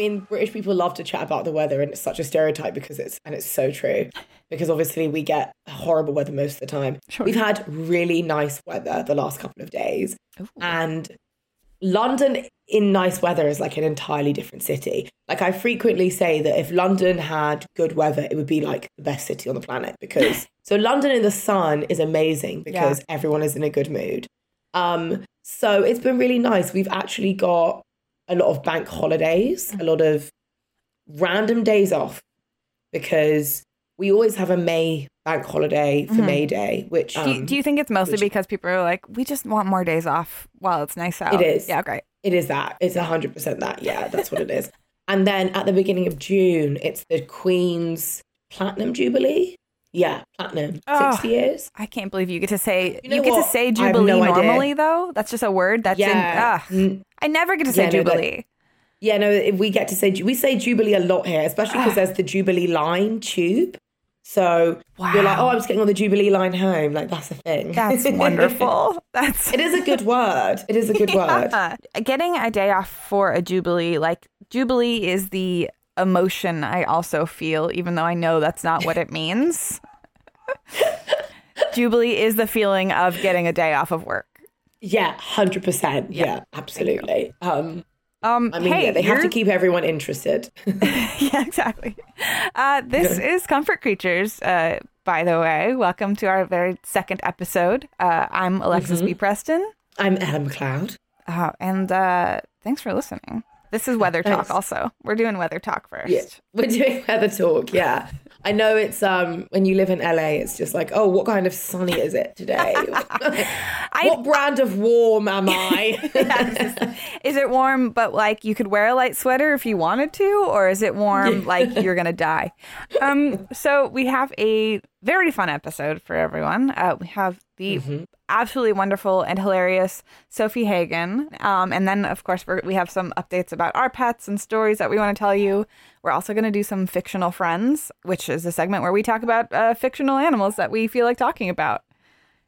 mean, British people love to chat about the weather, and it's such a stereotype because it's and it's so true. Because obviously we get horrible weather most of the time. Sure. We've had really nice weather the last couple of days, and London in nice weather is like an entirely different city. Like I frequently say that if London had good weather, it would be like the best city on the planet because so London in the sun is amazing because everyone is in a good mood. Um so it's been really nice. We've actually got a lot of bank holidays, a lot of random days off because we always have a May bank holiday for May Day, which do, you, um, do you think it's mostly which- because people are like, we just want more days off while it's nice out? It is. Yeah, great. It is that. It's hundred percent that. Yeah, that's what it is. And then at the beginning of June, it's the Queen's Platinum Jubilee. Yeah, platinum. Oh. Sixty years. I can't believe you get to say You you, know get to say jubilee no idea. normally though. That's just a word that's Yeah. in. I never get to say Yeah, no, jubilee. Yeah, no, if we get to say we say Jubilee a lot here, especially because there's the Jubilee line tube. So you're like, oh, I'm just getting on the Jubilee line home. Like that's a thing. That's wonderful. That's it is a good word. It is a good word. Getting a day off for a jubilee, like jubilee is the emotion I also feel, even though I know that's not what it means. jubilee is the feeling of getting a day off of work. Yeah, hundred percent. Yeah, absolutely. Um, Um, I mean, hey, yeah, they have to keep everyone interested. yeah, exactly. Uh, this is Comfort Creatures, uh, by the way. Welcome to our very second episode. Uh, I'm Alexis Mm-hmm. B. Preston, I'm Ella McLeod. uh, and uh, thanks for listening. This is Weather Talk, Thanks. also. We're doing Weather Talk first. Yeah, we're doing weather talk. Yeah, I know it's um when you live in LA, it's just like, oh, what kind of sunny is it today? what brand of warm am I? Is it warm, but like you could wear a light sweater if you wanted to, or is it warm like you're gonna die? Um, so we have a very fun episode for everyone. Uh, we have the absolutely wonderful and hilarious Sofie Hagen, um, and then of course we're, we have some updates about our pets and stories that we want to tell you. We're also going to do some fictional friends, which is a segment where we talk about uh, fictional animals that we feel like talking about,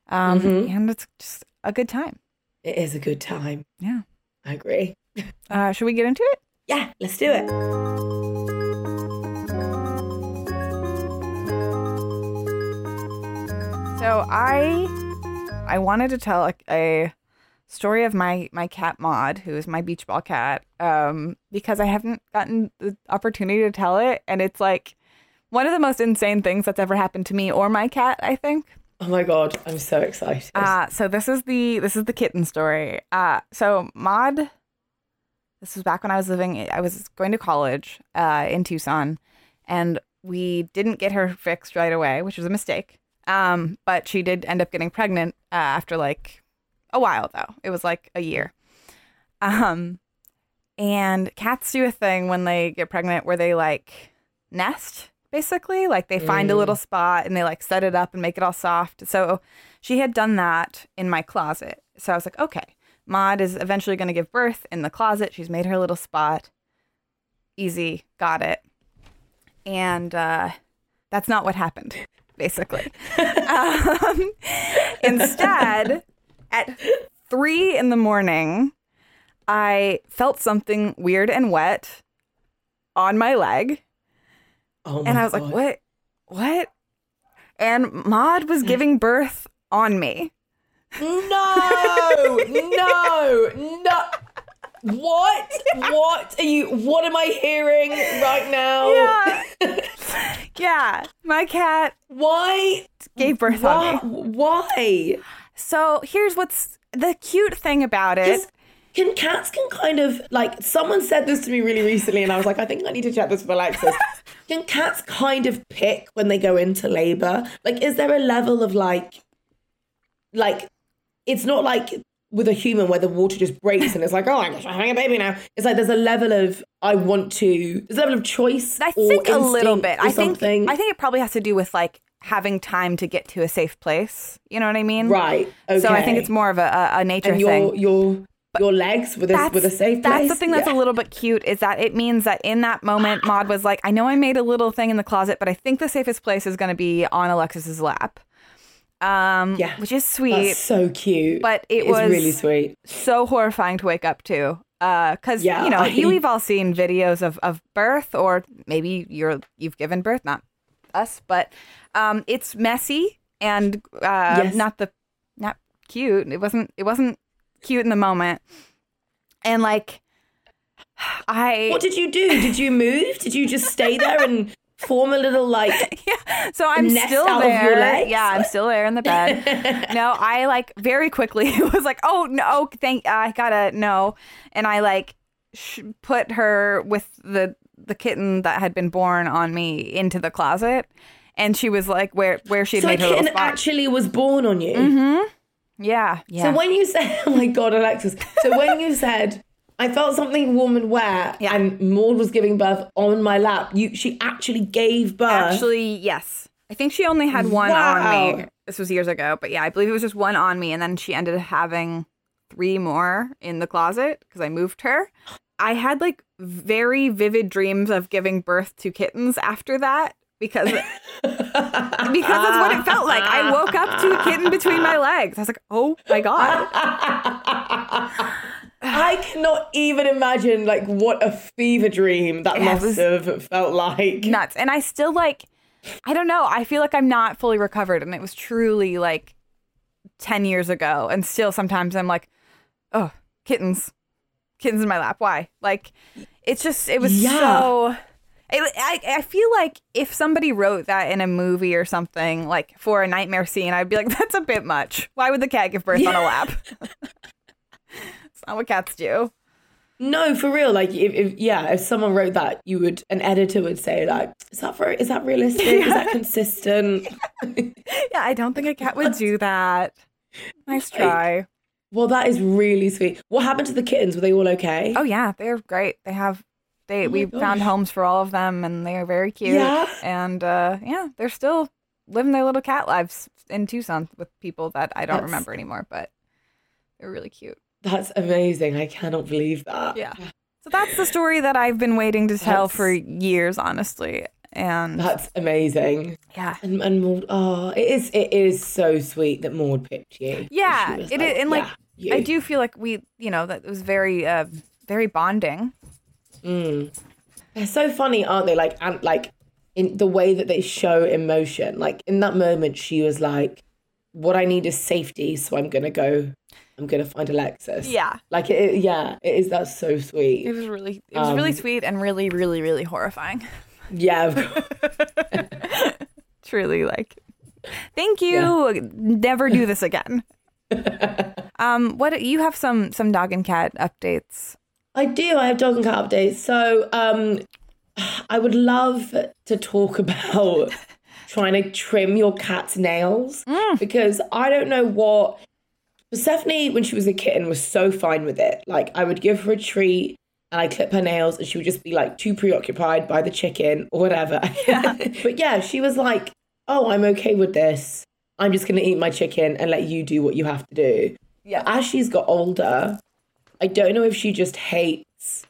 um, and it's just a good time. it is a good time. Yeah. I agree. Uh, should we get into it? Yeah, let's do it. So I I wanted to tell a, a story of my my cat Maud, who is my beach ball cat, um, because I haven't gotten the opportunity to tell it, and it's like one of the most insane things that's ever happened to me or my cat. I think. Oh my god, I'm so excited. Uh, so this is the this is the kitten story. Uh, so Maud, this was back when I was living. I was going to college uh, in Tucson, and we didn't get her fixed right away, which was a mistake. Um, but she did end up getting pregnant uh, after like a while, though. It was like a year. Um, and cats do a thing when they get pregnant where they like nest basically. Like they find a little spot and they like set it up and make it all soft. So she had done that in my closet. So i was like okay maud is eventually going to give birth in the closet. She's made her little spot. Easy. Got it. And uh that's not what happened basically um, instead at three in the morning i felt something weird and wet on my leg oh my and I was god. like, what? What? And Maud was giving birth on me. No, no, no. What? What are you? What am I hearing right now? Yeah. Yeah. My cat Why? gave birth on Why? me. Why? So here's what's the cute thing about it. Can cats can kind of like someone said this to me really recently, and I was like, I think I need to check this with Alexis. can cats kind of pick when they go into labor? Like, is there a level of like, like, it's not like with a human where the water just breaks and it's like, oh, I guess I'm having a baby now. It's like there's a level of I want to. There's a level of choice. I or think a little bit. I think. I think it probably has to do with like having time to get to a safe place. You know what I mean? right. Okay. So I think it's more of a, a, nature and thing. your your your legs with a with a safe place. That's the thing that's Yeah. a little bit cute is that it means that in that moment, Maud was like, I know I made a little thing in the closet, but I think the safest place is going to be on Alexis's lap. Um, Yeah. which is sweet, so cute. but it It's was really sweet. so horrifying to wake up to. because uh, yeah, you know I... you we've all seen videos of, of birth or maybe you're you've given birth not us but um, it's messy and uh, yes. not the not cute it wasn't it wasn't cute in the moment and like I what did you do did you move did you just stay there and form a little like yeah. So I'm still there. Yeah, I'm still there in the bed. no, I like very quickly was like, oh no, thank I gotta no, and I like sh- put her with the the kitten that had been born on me into the closet, and she was like where where she so made her kitten actually was born on you. Mm-hmm. Yeah, yeah. So when you said, oh my god, Alexis. So when you said I felt something warm and wet, yeah. and Maud was giving birth on my lap. You, she actually gave birth. Actually, yes. I think she only had one wow. on me. This was years ago, but yeah, I believe it was just one on me, and then she ended up having three more in the closet because I moved her. I had like very vivid dreams of giving birth to kittens after that because because that's what it felt like. I woke up to a kitten between my legs. I was like, "Oh my god." I cannot even imagine like what a fever dream that must have felt like. Nuts. And I still like I don't know. I feel like I'm not fully recovered and it was truly like 10 years ago and still sometimes I'm like, "Oh, kittens. Kittens in my lap. Why?" Like it's just it was yeah. so I, I feel like if somebody wrote that in a movie or something, like for a nightmare scene, I'd be like, that's a bit much. Why would the cat give birth yeah. on a lap? It's not what cats do. No, for real. Like, if, if, yeah, if someone wrote that, you would an editor would say like, "Is that for? Is that realistic? Is that consistent?" yeah, I don't think a cat would do that. Nice try. Well, that is really sweet. What happened to the kittens? Were they all okay? Oh yeah, they're great. They have they oh we gosh. found homes for all of them, and they are very cute. Yeah, and uh, yeah, they're still living their little cat lives in Tucson with people that I don't That's... remember anymore, but they're really cute. That's amazing. I cannot believe that. Yeah. So that's the story that I've been waiting to tell that's, for years, honestly. And that's amazing. Yeah. And, and Maud, oh, it is it is so sweet that Maud picked you. Yeah, it like, is, and like yeah, I do feel like we, you know, that was very, uh, very bonding. Mm. They're so funny, aren't they? Like, and like in the way that they show emotion. Like in that moment, she was like, "What I need is safety, so I'm gonna go I'm gonna find Alexis. Yeah, like it. Yeah, it is. That's so sweet. It was really, it was um, really sweet and really, really, really horrifying. Yeah, truly. Like, thank you. Yeah. Never do this again. um, what you have some some dog and cat updates? I do. I have dog and cat updates. So, um, I would love to talk about trying to trim your cat's nails mm. because I don't know what Stephanie, when she was a kitten, was so fine with it. Like, I would give her a treat and I clip her nails, and she would just be like too preoccupied by the chicken or whatever. Yeah. but yeah, she was like, oh, I'm okay with this. I'm just going to eat my chicken and let you do what you have to do. Yeah. As she's got older, I don't know if she just hates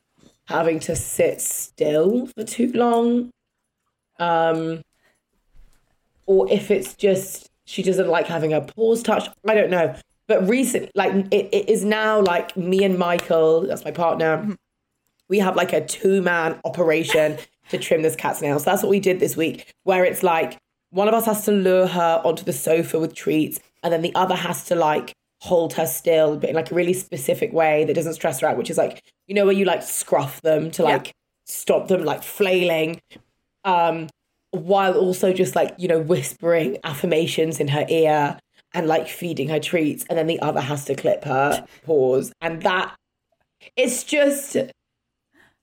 having to sit still for too long. Um, or if it's just she doesn't like having her paws touched. I don't know. But recent, like it, it is now like me and Michael, that's my partner. Mm-hmm. We have like a two man operation to trim this cat's nails. So That's what we did this week, where it's like one of us has to lure her onto the sofa with treats, and then the other has to like hold her still, but in like a really specific way that doesn't stress her out, which is like, you know, where you like scruff them to like yeah. stop them like flailing. Um, while also just like, you know, whispering affirmations in her ear and like feeding her treats, and then the other has to clip her paws. And that it's just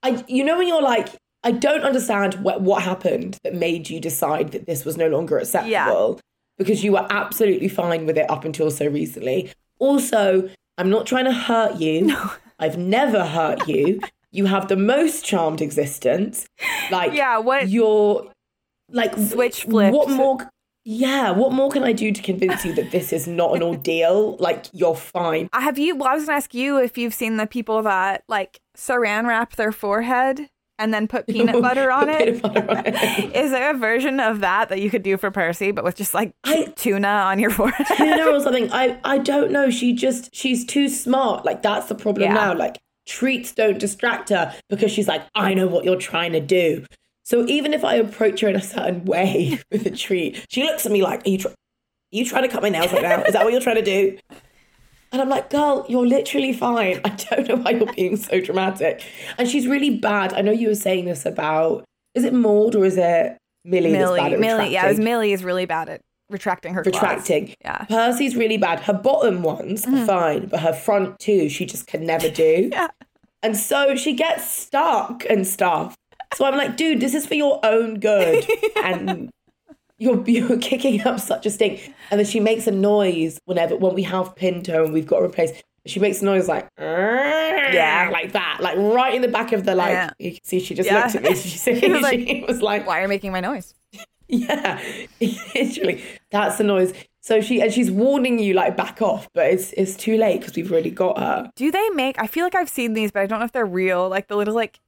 I you know when you're like, I don't understand what what happened that made you decide that this was no longer acceptable. Yeah. Because you were absolutely fine with it up until so recently. Also, I'm not trying to hurt you. No. I've never hurt you. You have the most charmed existence. Like yeah, what you're like switch flip. What more? Yeah, what more can I do to convince you that this is not an ordeal? Like you're fine. I have you? Well, I was gonna ask you if you've seen the people that like saran wrap their forehead and then put peanut butter on, it. Butter on it. Is there a version of that that you could do for Percy, but with just like I, tuna on your forehead? Tuna or something. I I don't know. She just she's too smart. Like that's the problem yeah. now. Like treats don't distract her because she's like, I know what you're trying to do. So even if I approach her in a certain way with a treat, she looks at me like, Are you, tr- are you trying to cut my nails right now? Is that what you're trying to do? And I'm like, girl, you're literally fine. I don't know why you're being so dramatic. And she's really bad. I know you were saying this about, is it Maud or is it Millie? Millie, Millie, yeah, it was Millie is really bad at retracting her retracting. Claws. Yeah. Percy's really bad. Her bottom ones mm. are fine, but her front two, she just can never do. yeah. And so she gets stuck and stuff. So I'm like, dude, this is for your own good. and you're, you're kicking up such a stink. And then she makes a noise whenever, when we have Pinto and we've got to replace, she makes a noise like, yeah, like that, like right in the back of the, like, yeah. you can see she just yeah. looked at me. She, she, was like, she was like, why are you making my noise? Yeah, literally, that's the noise. So she and she's warning you like back off, but it's it's too late because we've already got her. Do they make? I feel like I've seen these, but I don't know if they're real. Like the little like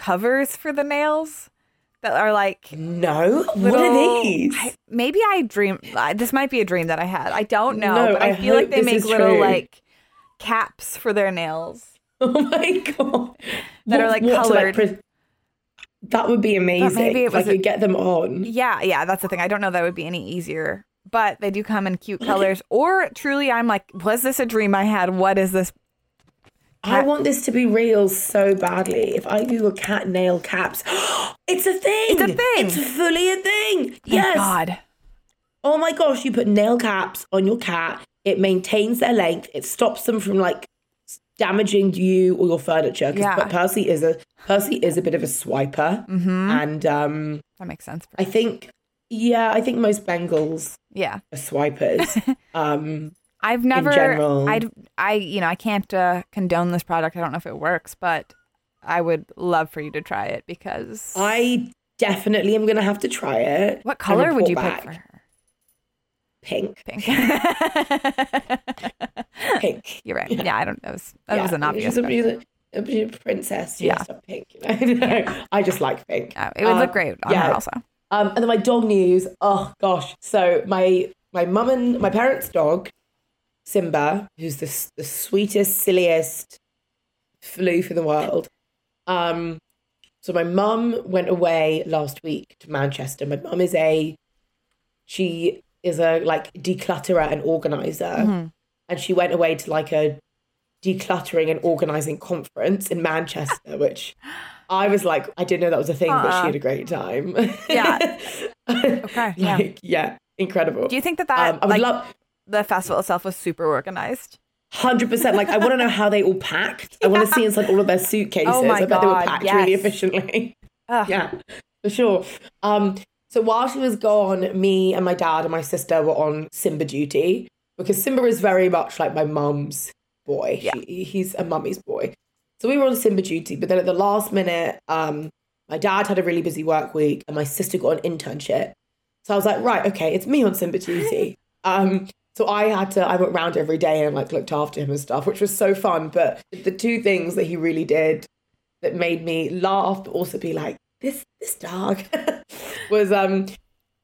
covers for the nails that are like no? Little, what are these? I, maybe i dream this might be a dream that i had. I don't know no, but i, I feel like they make little true. like caps for their nails. Oh my god. That what, are like colored. like, that would be amazing. maybe it was like a, get them on. Yeah yeah that's the thing. I don't know that would be any easier but they do come in cute colors. Or truly i'm like was this a dream i had? What is this I want this to be real so badly. If I Google cat nail caps, it's a thing. It's a thing. It's fully a thing. Thank yes. God. Oh my gosh, you put nail caps on your cat. It maintains their length. It stops them from like damaging you or your furniture. Yeah. But Percy is a Percy is a bit of a swiper, mm-hmm. and um, that makes sense. I think, yeah, I think most Bengals, yeah, are swipers. um, I've never, I, I, you know, I can't uh, condone this product. I don't know if it works, but I would love for you to try it because I definitely am going to have to try it. What color would you back. pick for her? Pink. Pink. pink. You're right. Yeah, I don't. That was that yeah, was an obvious. She's a, she's a, she's a princess. Yeah. pink. You know? yeah. I just like pink. Oh, it would look great on yeah. her also. Um, and then my dog news. Oh gosh. So my my mum and my parents' dog Simba, who's the, the sweetest, silliest floof in the world. Um, so my mum went away last week to Manchester. My mum is a, she is a like declutterer and organizer, mm-hmm. and she went away to like a decluttering and organizing conference in Manchester, which I was like, I didn't know that was a thing, uh, but she had a great time. Yeah. okay. Yeah. Yeah. Incredible. Do you think that that um, I would like, love the festival itself was super organized. Hundred percent. Like I want to know how they all packed. I want to see inside all of their suitcases. Oh my I bet God, they were packed yes. really efficiently. Ugh. Yeah, for sure. Um, so while she was gone, me and my dad and my sister were on Simba duty because Simba is very much like my mum's boy. Yeah. He, he's a mummy's boy. So we were on Simba duty, but then at the last minute, um, my dad had a really busy work week and my sister got an internship. So I was like, right, okay, it's me on Simba duty. Um, so I had to, I went round every day and like looked after him and stuff, which was so fun. But the two things that he really did that made me laugh, but also be like, this, this dog was, um,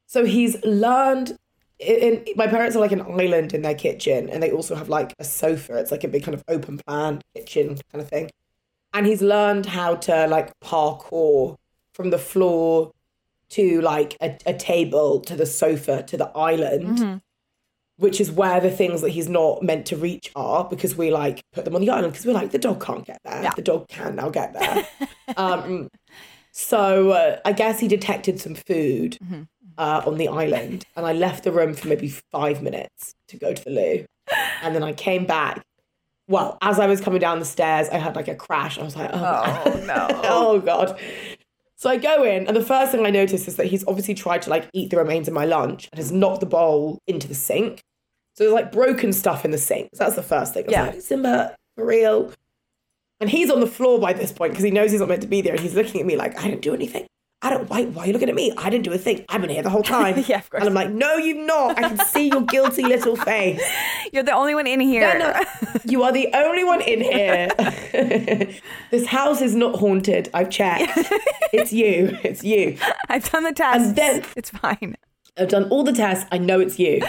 so he's learned in, in, my parents are like an island in their kitchen and they also have like a sofa. It's like a big kind of open plan kitchen kind of thing. And he's learned how to like parkour from the floor to like a, a table to the sofa to the island. Mm-hmm which is where the things that he's not meant to reach are because we like put them on the island because we're like the dog can't get there. Yeah. the dog can now get there. Um, so uh, i guess he detected some food mm-hmm. uh, on the island and i left the room for maybe five minutes to go to the loo. And then i came back. Well as i was coming down the stairs i had like a crash. I was like oh, oh no. Oh god so I go in, and the first thing I notice is that he's obviously tried to like eat the remains of my lunch and has knocked the bowl into the sink. So there's like broken stuff in the sink. So that's the first thing. I yeah. Like, Simba, for real. And he's on the floor by this point because he knows he's not meant to be there. And he's looking at me like, I didn't do anything. I don't, why, why are you looking at me? I didn't do a thing. I've been here the whole time. yeah, of course. And I'm like, no, you've not. I can see your guilty little face. You're the only one in here. No, no, you are the only one in here. this house is not haunted. I've checked. it's you. It's you. I've done the test. And then it's fine. I've done all the tests. I know it's you.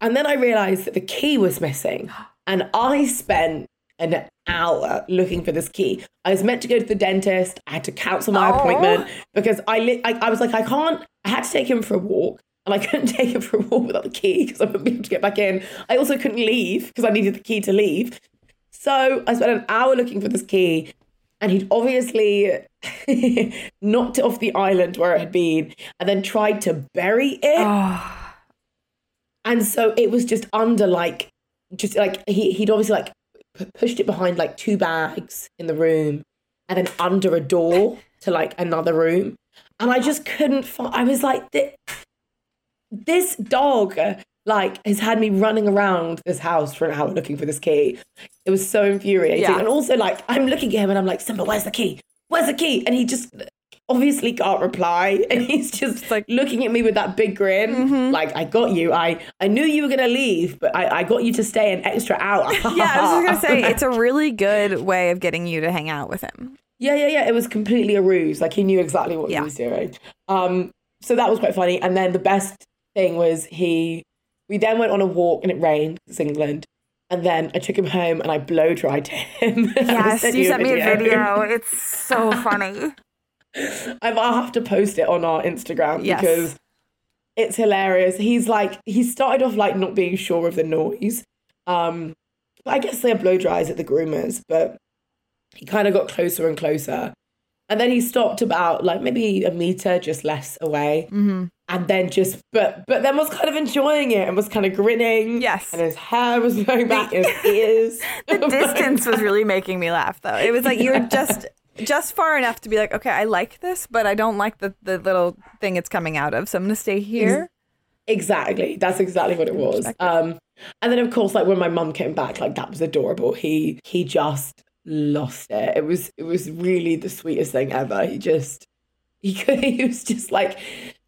And then I realized that the key was missing. And I spent an hour looking for this key. I was meant to go to the dentist. I had to cancel my appointment because I, li- I I was like I can't. I had to take him for a walk. And I couldn't take him for a walk without the key because I wouldn't be able to get back in. I also couldn't leave because I needed the key to leave. So I spent an hour looking for this key, and he'd obviously knocked it off the island where it had been and then tried to bury it. Oh. And so it was just under like, just like he, he'd obviously like p- pushed it behind like two bags in the room and then under a door to like another room. And I just couldn't find, I was like, this dog like has had me running around this house for an hour looking for this key. It was so infuriating. Yeah. And also like I'm looking at him and I'm like, Simba, where's the key? Where's the key? And he just obviously can't reply. And he's just like looking at me with that big grin. Mm-hmm. Like, I got you. I, I knew you were gonna leave, but I, I got you to stay an extra hour. yeah, I was just gonna say it's a really good way of getting you to hang out with him. Yeah, yeah, yeah. It was completely a ruse. Like he knew exactly what yeah. he was doing. Um, so that was quite funny. And then the best thing was he we then went on a walk and it rained, it's England. And then I took him home and I blow dried him. Yes, sent you, sent me a video. It's so funny. I'll have to post it on our Instagram yes. because it's hilarious. He's like he started off like not being sure of the noise. Um I guess they're blow dries at the groomers, but he kind of got closer and closer. And then he stopped about like maybe a meter just less away. Mm-hmm and then just but but then was kind of enjoying it and was kind of grinning. Yes. And his hair was going back, his ears. the distance was really making me laugh though. It was like you were just just far enough to be like, okay, I like this, but I don't like the, the little thing it's coming out of. So I'm gonna stay here. Exactly. That's exactly what it was. Um and then of course like when my mum came back, like that was adorable. He he just lost it. It was it was really the sweetest thing ever. He just he could, he was just like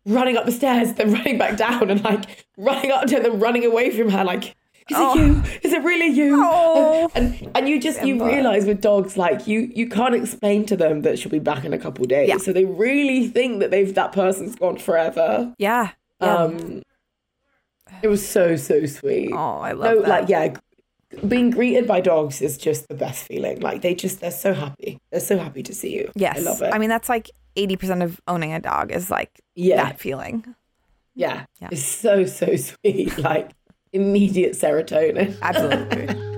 running up the stairs, then running back down, and like running up to them, running away from her, like. Is oh. it you? Is it really you? Oh. And and you just you realize with dogs like you you can't explain to them that she'll be back in a couple days. Yeah. So they really think that they've that person's gone forever. Yeah. yeah. Um it was so so sweet. Oh, I love no, that. like yeah, being greeted by dogs is just the best feeling. Like they just they're so happy. They're so happy to see you. Yes. I love it. I mean that's like 80% of owning a dog is like yeah. that feeling. Yeah. yeah. It's so, so sweet. Like immediate serotonin. Absolutely.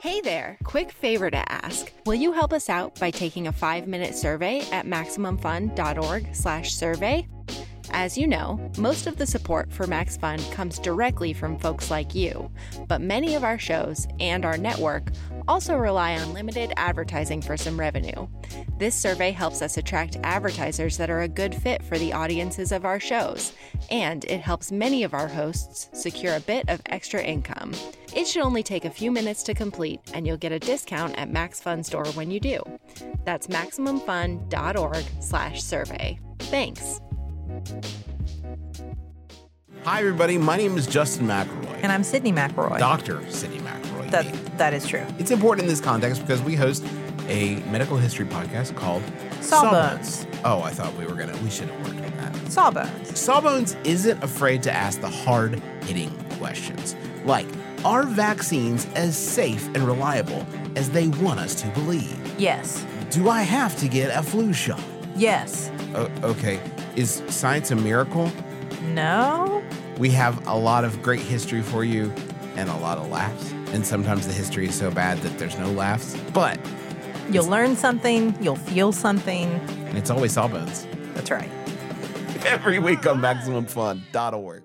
Hey there, quick favor to ask. Will you help us out by taking a five minute survey at MaximumFun.org slash survey? As you know, most of the support for Max Fun comes directly from folks like you, but many of our shows and our network also rely on limited advertising for some revenue. This survey helps us attract advertisers that are a good fit for the audiences of our shows, and it helps many of our hosts secure a bit of extra income. It should only take a few minutes to complete, and you'll get a discount at Max Fun Store when you do. That's maximumfun.org/survey. Thanks. Hi, everybody. My name is Justin McElroy. And I'm Sydnee McElroy. Dr. Sydnee McElroy. That, that is true. It's important in this context because we host a medical history podcast called Sawbones. Oh, I thought we were going to, we should have worked on that. Sawbones. Sawbones isn't afraid to ask the hard hitting questions like, are vaccines as safe and reliable as they want us to believe? Yes. Do I have to get a flu shot? Yes. Uh, okay. Is science a miracle? No. We have a lot of great history for you and a lot of laughs. And sometimes the history is so bad that there's no laughs. But you'll learn something, you'll feel something. And it's always Sawbones. That's right. Every week on MaximumFun.org.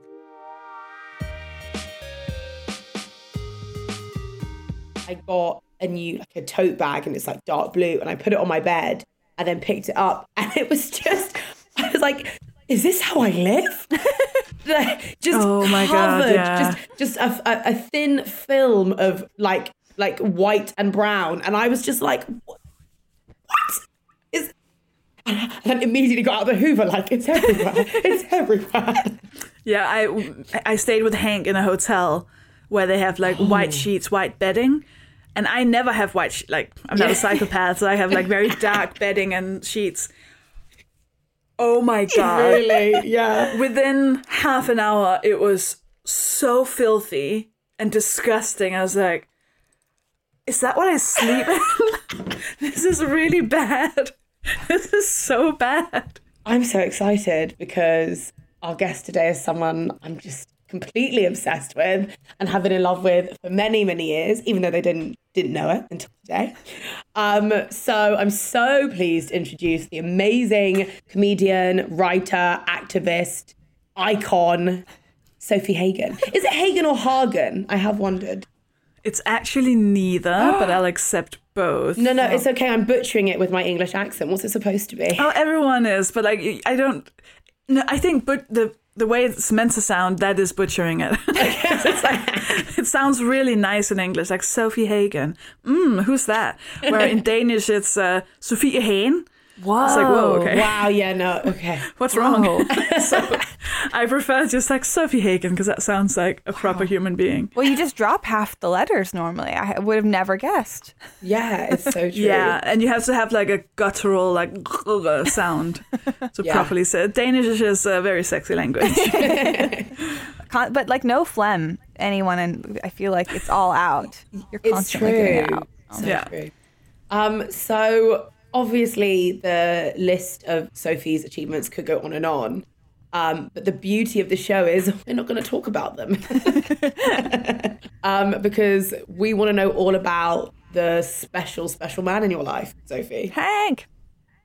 I got a new like a tote bag and it's like dark blue and I put it on my bed and then picked it up and it was just I was like, is this how I live? just oh my covered, God, yeah. just just a, a, a, thin film of like like white and brown, and I was just like, what, what is? And then immediately got out of the Hoover, like it's everywhere, it's everywhere. Yeah, I I stayed with Hank in a hotel where they have like oh. white sheets, white bedding. And I never have white, she- like, I'm not yeah. a psychopath, so I have like very dark bedding and sheets Oh my god. Really? Yeah. Within half an hour, it was so filthy and disgusting. I was like, is that what I sleep in? this is really bad. This is so bad. I'm so excited because our guest today is someone I'm just completely obsessed with and have been in love with for many, many years, even though they didn't didn't know it until today. Um, so I'm so pleased to introduce the amazing comedian, writer, activist, icon, Sofie Hagen. Is it Hagen or Hagen? I have wondered. It's actually neither, but I'll accept both. No, no, it's okay. I'm butchering it with my English accent. What's it supposed to be? Oh, everyone is, but like I don't. No, I think but the the way it's meant to sound, that is butchering it. it's like, it sounds really nice in English, like Sofie Hagen. Mmm, who's that? Where in Danish it's uh, Sofie Hagen. Whoa. It's like, whoa, okay. Wow, yeah, no, okay. What's wrong? so I prefer just like Sofie Hagen because that sounds like a proper human being. Well, you just drop half the letters normally. I would have never guessed. Yeah, it's so true. Yeah, and you have to have like a guttural like sound to Yeah. properly say. it. Danish is a very sexy language. Con- but like no phlegm, anyone, and I feel like it's all out. You're It's constantly getting it true. out. So Yeah. true. Um, so obviously the list of Sofie's achievements could go on and on. Um, but the beauty of the show is we're not going to talk about them um, because we want to know all about the special, special man in your life, Sofie. Hank,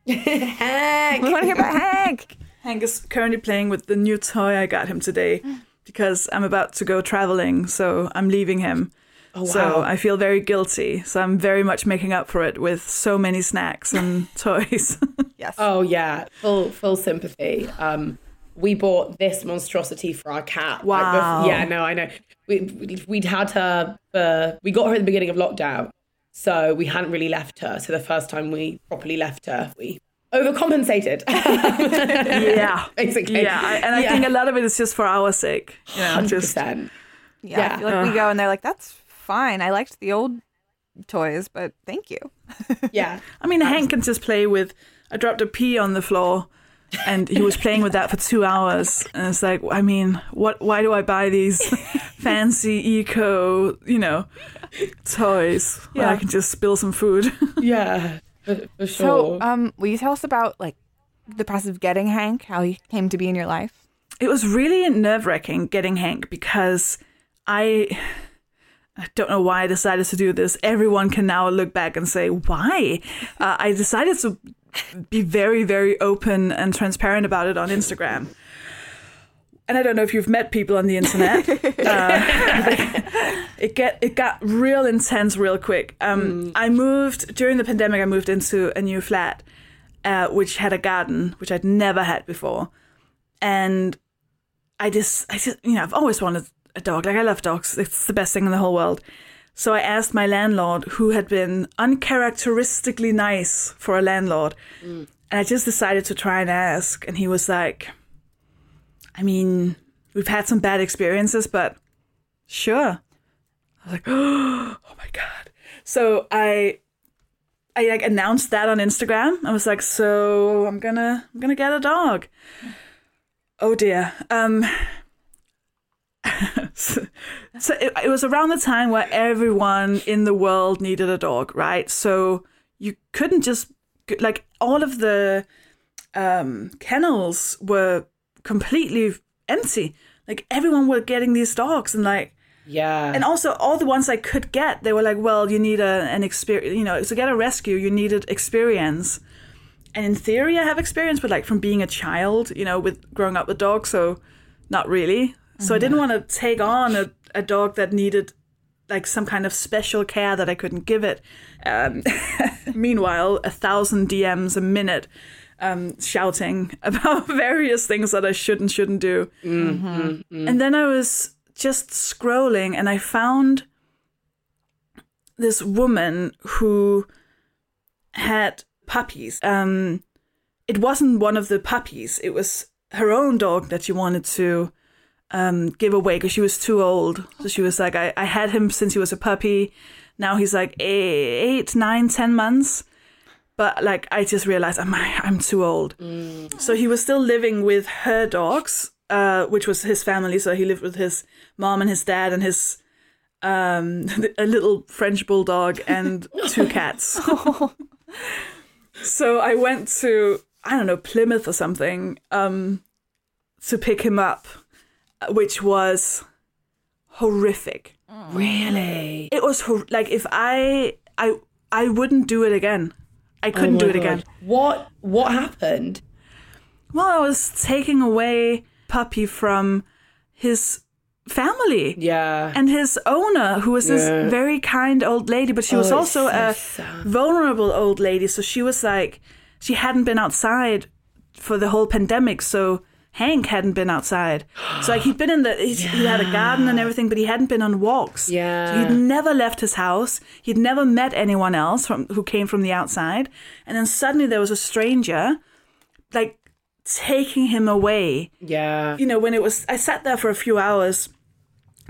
Hank. we want to hear about Hank. Hank is currently playing with the new toy I got him today because I'm about to go traveling, so I'm leaving him. Oh, So. I feel very guilty. So I'm very much making up for it with so many snacks and toys. Yes. Oh yeah, full full sympathy. Um, we bought this monstrosity for our cat. like, Wow. yeah, no, I know. We we- we'd had her. For, we got her at the beginning of lockdown, so we hadn't really left her. So the first time we properly left her, we overcompensated. yeah. Basically, Yeah, I, and I Yeah. think a lot of it is just for our sake. You know, hundred just yeah, yeah. I feel like we go and they're like, "That's fine. I liked the old toys, but thank you." Yeah, I mean, Hank can just play with. I dropped a pea on the floor, and he was playing with that for two hours. And it's like, I mean, what? Why do I buy these fancy eco, you know, toys when I can just spill some food? yeah, for, for sure. So, um, will you tell us about like the process of getting Hank, how he came to be in your life? it was really nerve wracking getting Hank because I. I don't know why I decided to do this. Everyone can now look back and say, why? Uh, I decided to be very, very open and transparent about it on Instagram. And I don't know if you've met people on the internet. uh, it get it got real intense real quick. Um, I moved during the pandemic. I moved into a new flat, uh, which had a garden, which I'd never had before, and I just, I just, you know, I've always wanted a dog. Like I love dogs. It's the best thing in the whole world. So I asked my landlord, who had been uncharacteristically nice for a landlord, and I just decided to try and ask, and he was like, "I mean, we've had some bad experiences, but sure." I was like, "Oh my god!" So I I like announced that on Instagram. I was like, "So I'm gonna I'm gonna get a dog." Oh dear. Um. So so it, it was around the time where everyone in the world needed a dog, right? So you couldn't just like all of the um, kennels were completely empty. Like everyone were getting these dogs, and like yeah, and also all the ones I could get, they were like, well, you need a, an experience, you know, to get a rescue, you needed experience. And in theory, I have experience, but like from being a child, you know, with growing up with dogs, so not really. So I didn't want to take on a, a dog that needed like some kind of special care that I couldn't give it. Um, meanwhile, a thousand DMs a minute um, shouting about various things that I should and shouldn't do. And then I was just scrolling and I found this woman who had puppies. Um, it wasn't one of the puppies, it was her own dog that she wanted to um, give away because she was too old. So she was like, I, I had him since he was a puppy. Now he's like eight, nine, ten months. but like I just realized I'm I'm too old. So he was still living with her dogs, uh, which was his family. So he lived with his mom and his dad and his um, a little French bulldog and two cats. so I went to I don't know Plymouth or something um, to pick him up, which was horrific. Mm. Really? It was hor- like if I I I wouldn't do it again. I oh couldn't do Oh my it again. What what happened? Well, I was taking away puppy from his family. Yeah. And his owner, who was Yeah. this very kind old lady, but she was Oh, it's also so a sad. vulnerable old lady. So she was like, she hadn't been outside for the whole pandemic. So Hank hadn't been outside. So like he'd been in the, he's, he had a garden and everything, but he hadn't been on walks. Yeah. So he'd never left his house. He'd never met anyone else from who came from the outside. And then suddenly there was a stranger, like taking him away yeah. you know, when it was, I sat there for a few hours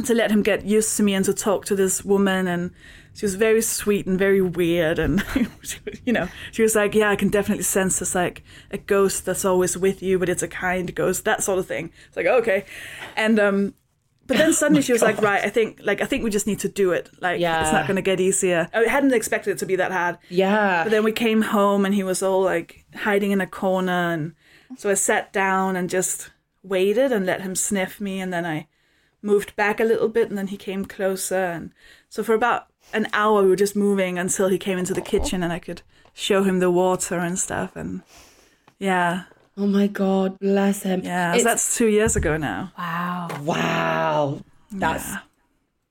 to let him get used to me and to talk to this woman. And she was very sweet and very weird. And, you know, she was like, Yeah, I can definitely sense this like a ghost that's always with you, but it's a kind ghost, that sort of thing. It's like, okay. And, um, but then suddenly she was like, right, I think, like, I think we just need to do it. Like, Yeah. it's not going to get easier. I hadn't expected it to be that hard. Yeah. But then we came home and he was all like hiding in a corner. And so I sat down and just waited and let him sniff me. And then I moved back a little bit and then he came closer. And so for about an hour, we were just moving until he came into the kitchen and I could show him the water and stuff. And yeah, oh my God, bless him. yeah, so that's two years ago now. Wow. Wow. That's Yeah.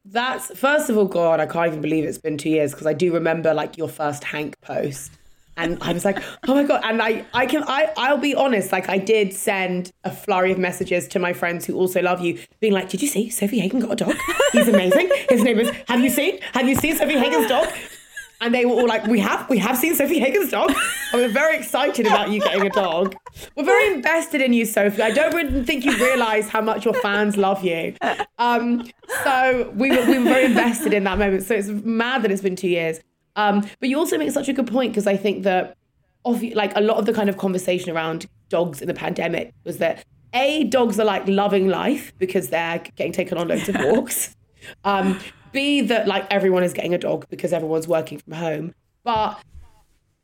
that's first of all, God, I can't even believe it's been two years because I do remember like your first Hank post. And I was like, oh my God. And I, I can I I'll be honest, like I did send a flurry of messages to my friends who also love you, being like, Did you see Sofie Hagen got a dog? He's amazing. His name is Have you seen? Have you seen Sofie Hagen's dog? And they were all like, We have, we have seen Sofie Hagen's dog. And we're very excited about you getting a dog. We're very invested in you, Sofie. I don't really think you realise how much your fans love you. Um, so we were we were very invested in that moment. So it's mad that it's been two years. Um, but you also make such a good point because I think that of like a lot of the kind of conversation around dogs in the pandemic was that a dogs are like loving life because they're getting taken on loads of walks. Um, B that like everyone is getting a dog because everyone's working from home. But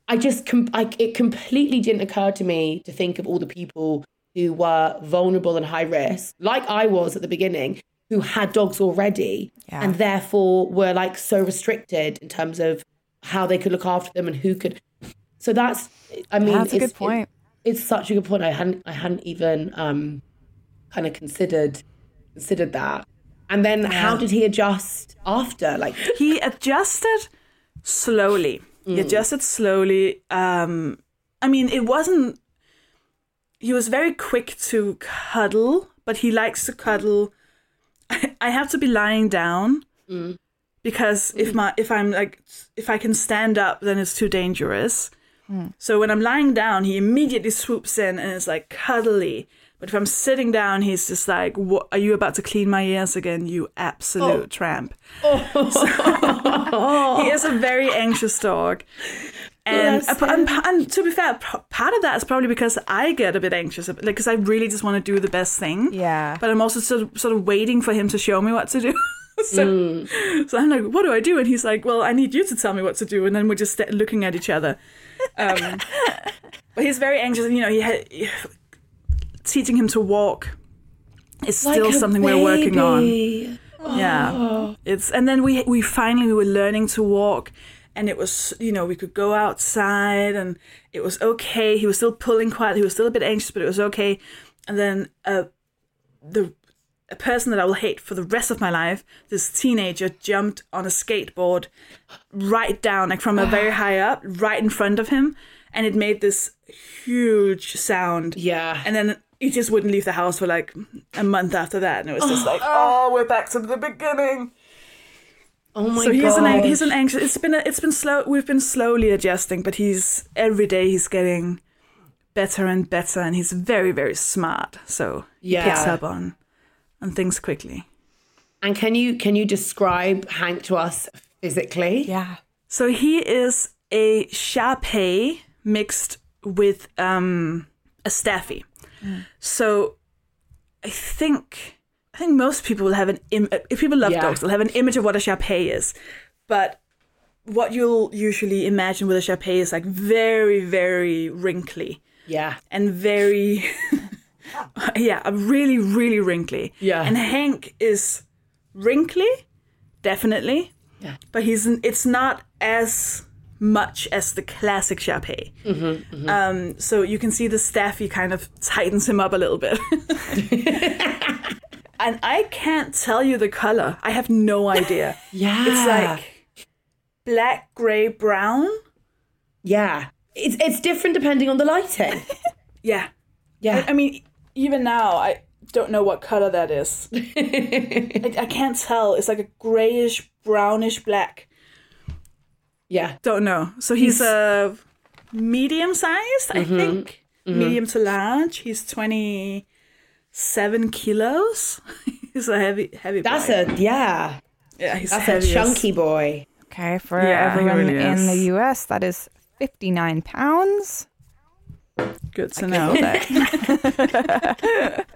I just com- I, it completely didn't occur to me to think of all the people who were vulnerable and high risk, like I was at the beginning, who had dogs already Yeah. and therefore were like so restricted in terms of how they could look after them and who could. So that's I mean That's a it's- good point. It, it's such a good point. I hadn't I hadn't even um kind of considered considered that. And then how did he adjust after? Like he adjusted slowly. Mm. He adjusted slowly. Um, I mean, it wasn't. He was very quick to cuddle, but he likes to cuddle. I have to be lying down Mm. Because if mm. my if I'm like if I can stand up, then it's too dangerous. Hmm. So when I'm lying down, he immediately swoops in and is like cuddly. But if I'm sitting down, he's just like, "What are you about to clean my ears again? You absolute Oh. tramp." Oh. he is a very anxious dog. And, Bless and, and to be fair, part of that is probably because I get a bit anxious, like because I really just want to do the best thing. Yeah. But I'm also sort of, sort of waiting for him to show me what to do. so, Mm. so I'm like, what do I do? And he's like, well, I need you to tell me what to do. And then we're just sta- looking at each other. Um, but he's very anxious, and you know, he had, teaching him to walk is still like something we're working on. baby. Yeah, it's and then we we finally we were learning to walk, and it was you know we could go outside and it was okay. He was still pulling quite. He was still a bit anxious, but it was okay. And then uh, the a person that I will hate for the rest of my life, this teenager jumped on a skateboard right down, like from a very high up, right in front of him, and it made this huge sound. Yeah. And then he just wouldn't leave the house for like a month after that, and it was just like, ah. oh, we're back to the beginning. Oh my so he's god. an he's an anxious. It's been a, it's been slow. We've been slowly adjusting, but he's every day he's getting better and better, and he's very very smart. So he picks Yeah. up on on things quickly. And can you can you describe Hank to us physically? Yeah. So he is a Shar-Pei mixed with um, a Staffy. So I think I think most people will have an Im- if people love Yeah. dogs, they'll have an image of what a Shar-Pei is. But what you'll usually imagine with a Shar-Pei is like very, very wrinkly Yeah. and very yeah, really, really wrinkly. Yeah. And Hank is wrinkly, definitely. Yeah. But he's it's not as much as the classic Shar-Pei. Mm-hmm, Um, so you can see the staffy kind of tightens him up a little bit. and I can't tell you the color. I have no idea. Yeah. It's like black, gray, brown. yeah. It's it's different depending on the lighting. Yeah. Yeah. I, I mean, even now, I don't know what color that is. I, I can't tell. It's like a grayish, brownish black. yeah. Don't know. So he's, a medium sized, I mm-hmm. think. Mm-hmm. Medium to large. He's 27 kilos. he's a heavy, heavy That's boy. a yeah. yeah, he's That's heavy a chunky boy. Okay, for Yeah, everyone really in the US, that is 59 pounds. Good to know. Nailed it.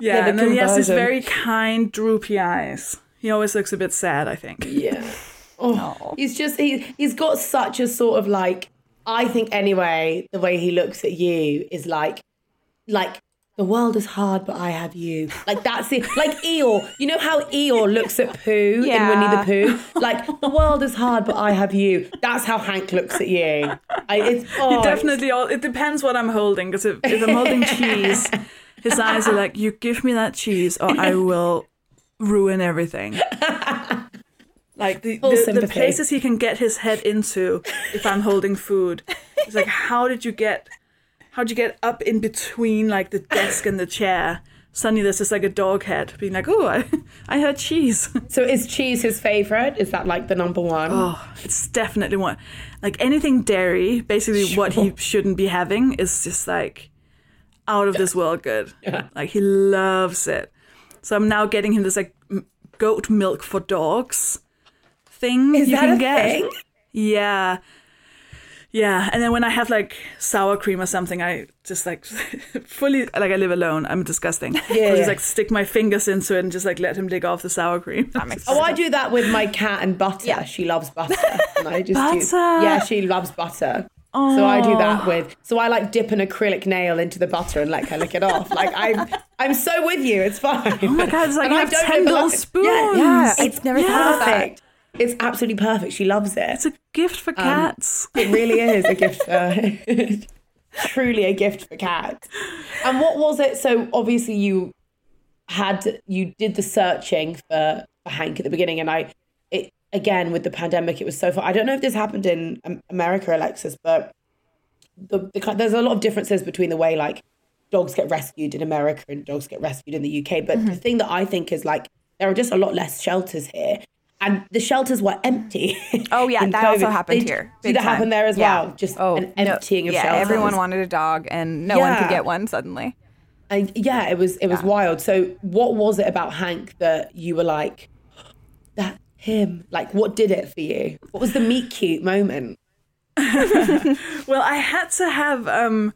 Yeah, and then he has his very kind, droopy eyes. He always looks a bit sad, I think. Yeah. Oh, he's just he he's got such a sort of like I think anyway the way he looks at you is like like the world is hard but I have you. Like that's it. Like Eeyore. You know how Eeyore looks at Pooh in Winnie the Pooh? Like the world is hard but I have you. That's how Hank looks at you. I, it's He definitely all it depends what I'm holding because if, if I'm holding cheese his eyes are like you give me that cheese or i will ruin everything. Like the, the, the places he can get his head into if i'm holding food. It's like how did you get how'd you get up in between like the desk and the chair suddenly there's just like a dog head being like oh i, I heard cheese so is cheese his favorite is that like the number one Oh, it's definitely one. Like anything dairy, basically what he shouldn't be having is just like out of this world good. Yeah. Like he loves it. So I'm now getting him this like goat milk for dogs thing is you that can a get. thing Yeah. Yeah, and then when I have like sour cream or something, I just like fully like I live alone. I'm disgusting. Yeah, I yeah. just like stick my fingers into it and just like let him dig off the sour cream. That makes Oh, I do that with my cat and butter. yeah. She loves butter. And I just Do, Butter? yeah, she loves butter. So I do that with. So I like dip an acrylic nail into the butter and let her lick it off. Like I'm, I'm so with you. It's fine. Oh my God, it's like and you I have 10 little spoons. Yeah, Yeah, it's I've never thought of that. perfect. It's absolutely perfect. She loves it. It's a gift for cats. It really is a gift for truly a gift for cats. And what was it? So obviously you had you did the searching for, for Hank at the beginning, and I it again with the pandemic, it was so far. I don't know if this happened in um, America, Alexis, but the, the there's a lot of differences between the way like dogs get rescued in America and dogs get rescued in the UK. But the thing that I think is like there are just a lot less shelters here. And the shelters were empty. Oh, yeah, in that also happened Did- here, Did big that happen there as Yeah. well? Just Oh, an no, emptying of yeah, shelters. everyone wanted a dog, and no one could get one suddenly. And yeah, it was it was wild. So what was it about Hank that you were like, that him? Like what did it for you? What was the meet cute moment? Well, I had to have um,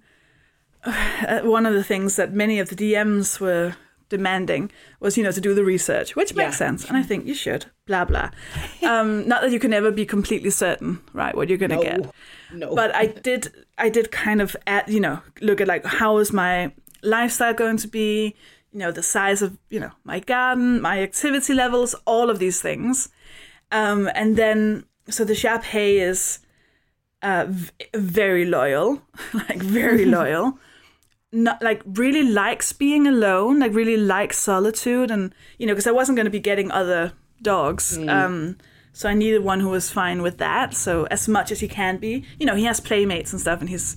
uh, one of the things that many of the DMs were demanding was, you know, to do the research, which makes Yeah. sense, and I think you should. Blah blah. Um, not that you can ever be completely certain, right, what you're gonna No, get. no. But I did, I did kind of at, you know, look at like how is my lifestyle going to be, you know, the size of, you know, my garden, my activity levels, all of these things. Um, and then, so the Shar-Pei is uh, v- very loyal, like very loyal. Not like really likes being alone, like really likes solitude, and you know, because I wasn't going to be getting other dogs, um, so I needed one who was fine with that. So as much as he can be, you know, he has playmates and stuff, and he's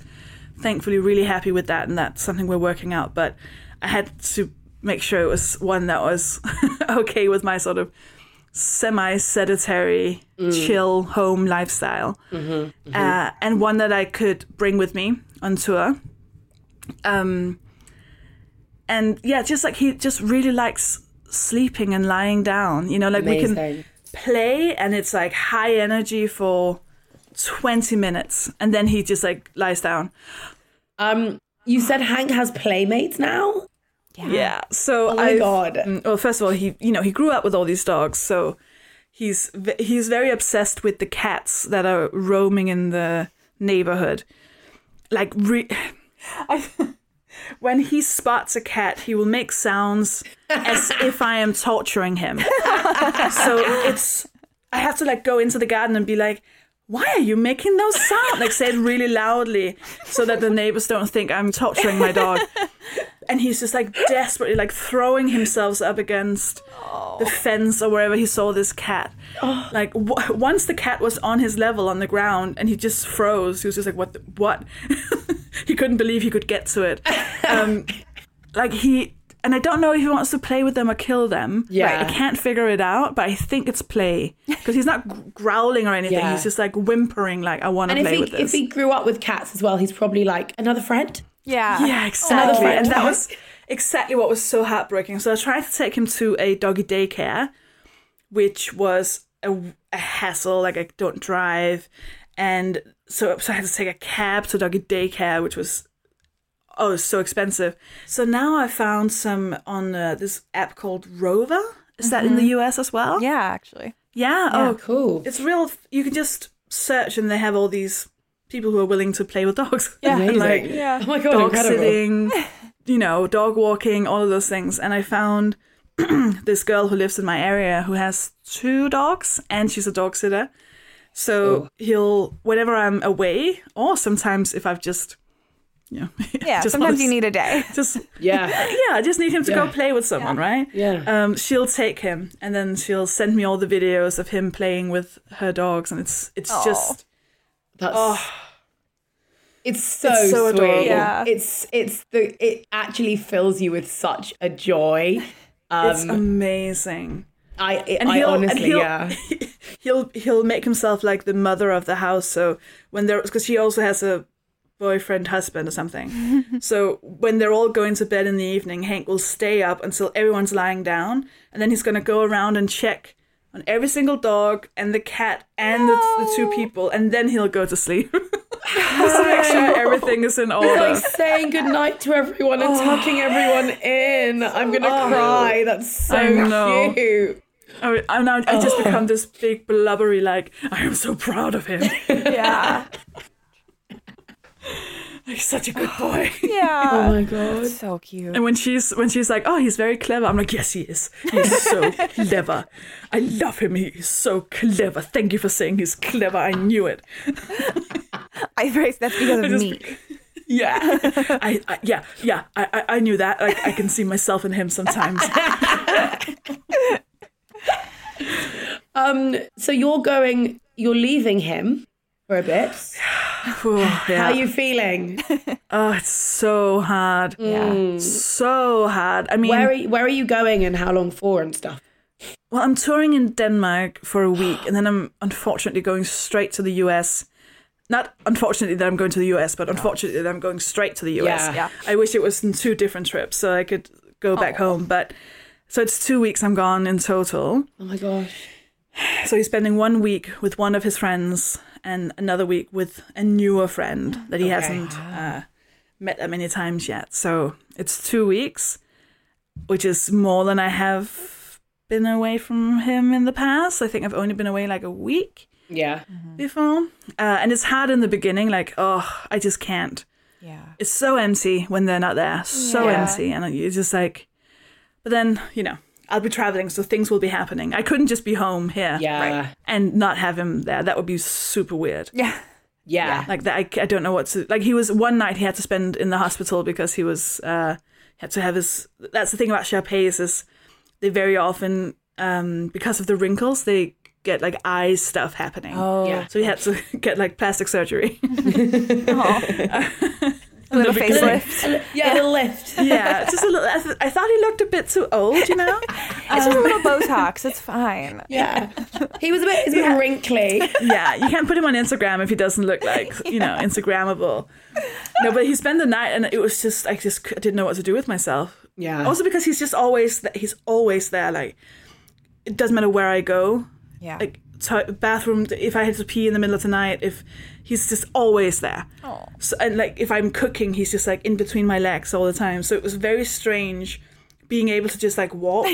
thankfully really happy with that, and that's something we're working out. But I had to make sure it was one that was okay with my sort of semi-sedentary, chill home lifestyle, Uh, and one that I could bring with me on tour. Um, and yeah, just like he just really likes sleeping and lying down. You know, like we can play, and it's like high energy for 20 minutes and then he just like lies down. Um, you said Hank has playmates now. Yeah. Yeah. So Oh my I've- God. mm, Well, first of all, he you know he grew up with all these dogs, so he's he's very obsessed with the cats that are roaming in the neighborhood. Like, re- I, when he spots a cat, he will make sounds as if I am torturing him. so it's I have to like go into the garden and be like. Why are you making those sounds? Like say it really loudly so that the neighbors don't think I'm torturing my dog and he's just like desperately like throwing himself up against the fence or wherever he saw this cat. Like w- once the cat was on his level on the ground, and he just froze. He was just like, "What? The, what?" he couldn't believe he could get to it. Um, like he. And I don't know if he wants to play with them or kill them. Yeah. I can't figure it out, but I think it's play because he's not g- growling or anything. Yeah. He's just like whimpering, like I want to play he with this. if he grew up with cats as well, he's probably like another friend. Yeah. Yeah, exactly. friend. And that was exactly what was so heartbreaking. So I tried to take him to a doggy daycare, which was a, a hassle. Like I don't drive, and so, so I had to take a cab to doggy daycare, which was oh it was so expensive. So now I found some on uh, this app called Rover. Is that in the US as well? Yeah, actually. Yeah. Oh, Oh, cool. it's real. You can just search, and they have all these people who are willing to play with dogs. Yeah. And, like, Amazing. Yeah. Oh my god, dog incredible. sitting, you know, dog walking, all of those things. And I found this girl who lives in my area who has two dogs and she's a dog sitter. So he'll, whenever I'm away, or sometimes if I've just, you know, Yeah. just sometimes wanna you need a day. Just Yeah. yeah, I just need him to go play with someone, right? Yeah. Um, she'll take him, and then she'll send me all the videos of him playing with her dogs, and it's it's Aw. just That's oh, it's so, It's so sweet. adorable. Yeah. It's it's the it actually fills you with such a joy. it's Um, amazing. I it, and I he'll honestly and he'll, yeah. he'll he'll make himself like the mother of the house. So when they're because she also has a boyfriend, husband, or something. so when they're all going to bed in the evening, Hank will stay up until everyone's lying down, and then he's gonna go around and check on every single dog and the cat and the, the two people, and then he'll go to sleep. Just to make sure everything is in order. like saying goodnight to everyone and oh. tucking everyone in. I'm gonna oh. cry. That's so I know. cute. I, I'm now, I just oh. become this big blubbery, like I am so proud of him. Yeah. He's such a good boy. Yeah. Oh my god. so cute. And when she's when she's like, "Oh, he's very clever," I'm like, "Yes, he is. He's so clever. I love him. He's so clever. Thank you for saying he's clever. I knew it. I phrased that's because of just- me. Yeah, I, I yeah yeah. I, I I knew that. Like I can see myself in him sometimes. Um. So you're going. You're leaving him for a bit. Ooh, How are you feeling? Oh, it's so hard. Yeah. So hard. I mean, Where are you, Where are you going and how long for and stuff? Well, I'm touring in Denmark for a week, and then I'm unfortunately going straight to the US. Not unfortunately that I'm going to the US, but unfortunately that I'm going straight to the US. Yeah. Yeah. I wish it was in two different trips so I could go back oh. home. But so it's two weeks I'm gone in total. Oh my gosh. So he's spending one week with one of his friends and another week with a newer friend that he Okay. hasn't uh, met that many times yet. So it's two weeks, which is more than I have been away from him in the past. I think I've only been away like a week Yeah. before. Uh, and it's hard in the beginning, like, oh, I just can't. Yeah. It's so empty when they're not there, so Yeah. empty. And you're just like, but then, you know, I'll be traveling, so things will be happening. I couldn't just be home here Yeah. and not have him there. That would be super weird. Yeah. Yeah. Like that, I, I don't know what to. Like he was one night he had to spend in the hospital because he was uh had to have his. That's the thing about Shar-Peis is they very often um because of the wrinkles they get like eye stuff happening. Oh. Yeah. So he had to get like plastic surgery. A little facelift. Yeah. A little lift. yeah, just a little. I, th- I thought he looked a bit too old, you know. It's just a little Botox. It's fine. Yeah. He was a bit. He's a bit wrinkly. yeah, you can't put him on Instagram if he doesn't look like you know Instagrammable. No, but he spent the night, and it was just I just I didn't know what to do with myself. Yeah. Also because he's just always th- he's always there. Like it doesn't matter where I go. Yeah. Like to- bathroom if I had to pee in the middle of the night. If he's just always there. So, and like if I'm cooking, he's just like in between my legs all the time. So it was very strange being able to just like walk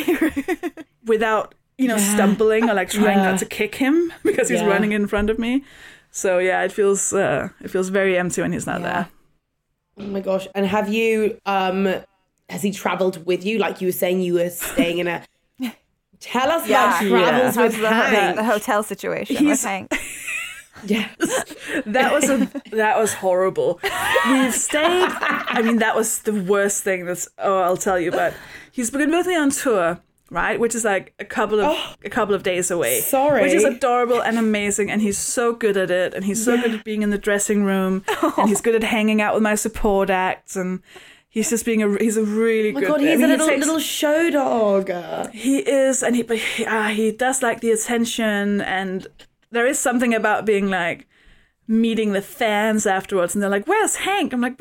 without you know stumbling or like trying Yeah. not to kick him because he's Yeah. running in front of me. So yeah, it feels uh, it feels very empty when he's not there. Oh my gosh. And have you um has he traveled with you? Like you were saying you were staying in a Tell us about Yeah. travels How's with the, Hank. the hotel situation with He's- Hank? Yeah. That was a that was horrible. We've stayed. I mean, that was the worst thing. That's oh, I'll tell you. But he's been with me on tour, right? Which is like a couple of oh. a couple of days away. Sorry. Which is adorable and amazing, and he's so good at it, and he's so good at being in the dressing room, and he's good at hanging out with my support acts, and he's just being a he's a really Oh my good. god, I he's mean, a little little show dog. he is, and he but he, uh, he does like the attention, and there is something about being like meeting the fans afterwards, and they're like, "Where's Hank?" I'm like,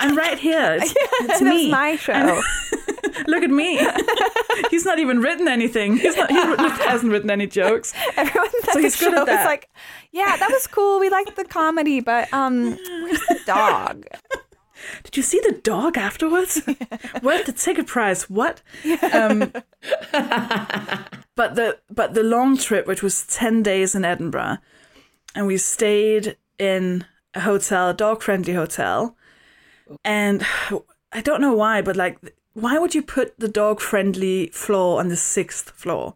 "I'm right here. It's, it's me. my show. Look at me. He's not even written anything. He's not. He hasn't written any jokes. Everyone So he's good at that. like, "Yeah, that was cool. We liked the comedy, but um, where's the dog?" Did you see the dog afterwards? Worth the ticket price. What? Um, but the but the long trip, which was ten days in Edinburgh, and we stayed in a hotel, a dog friendly hotel, and I don't know why, but like, why would you put the dog friendly floor on the sixth floor?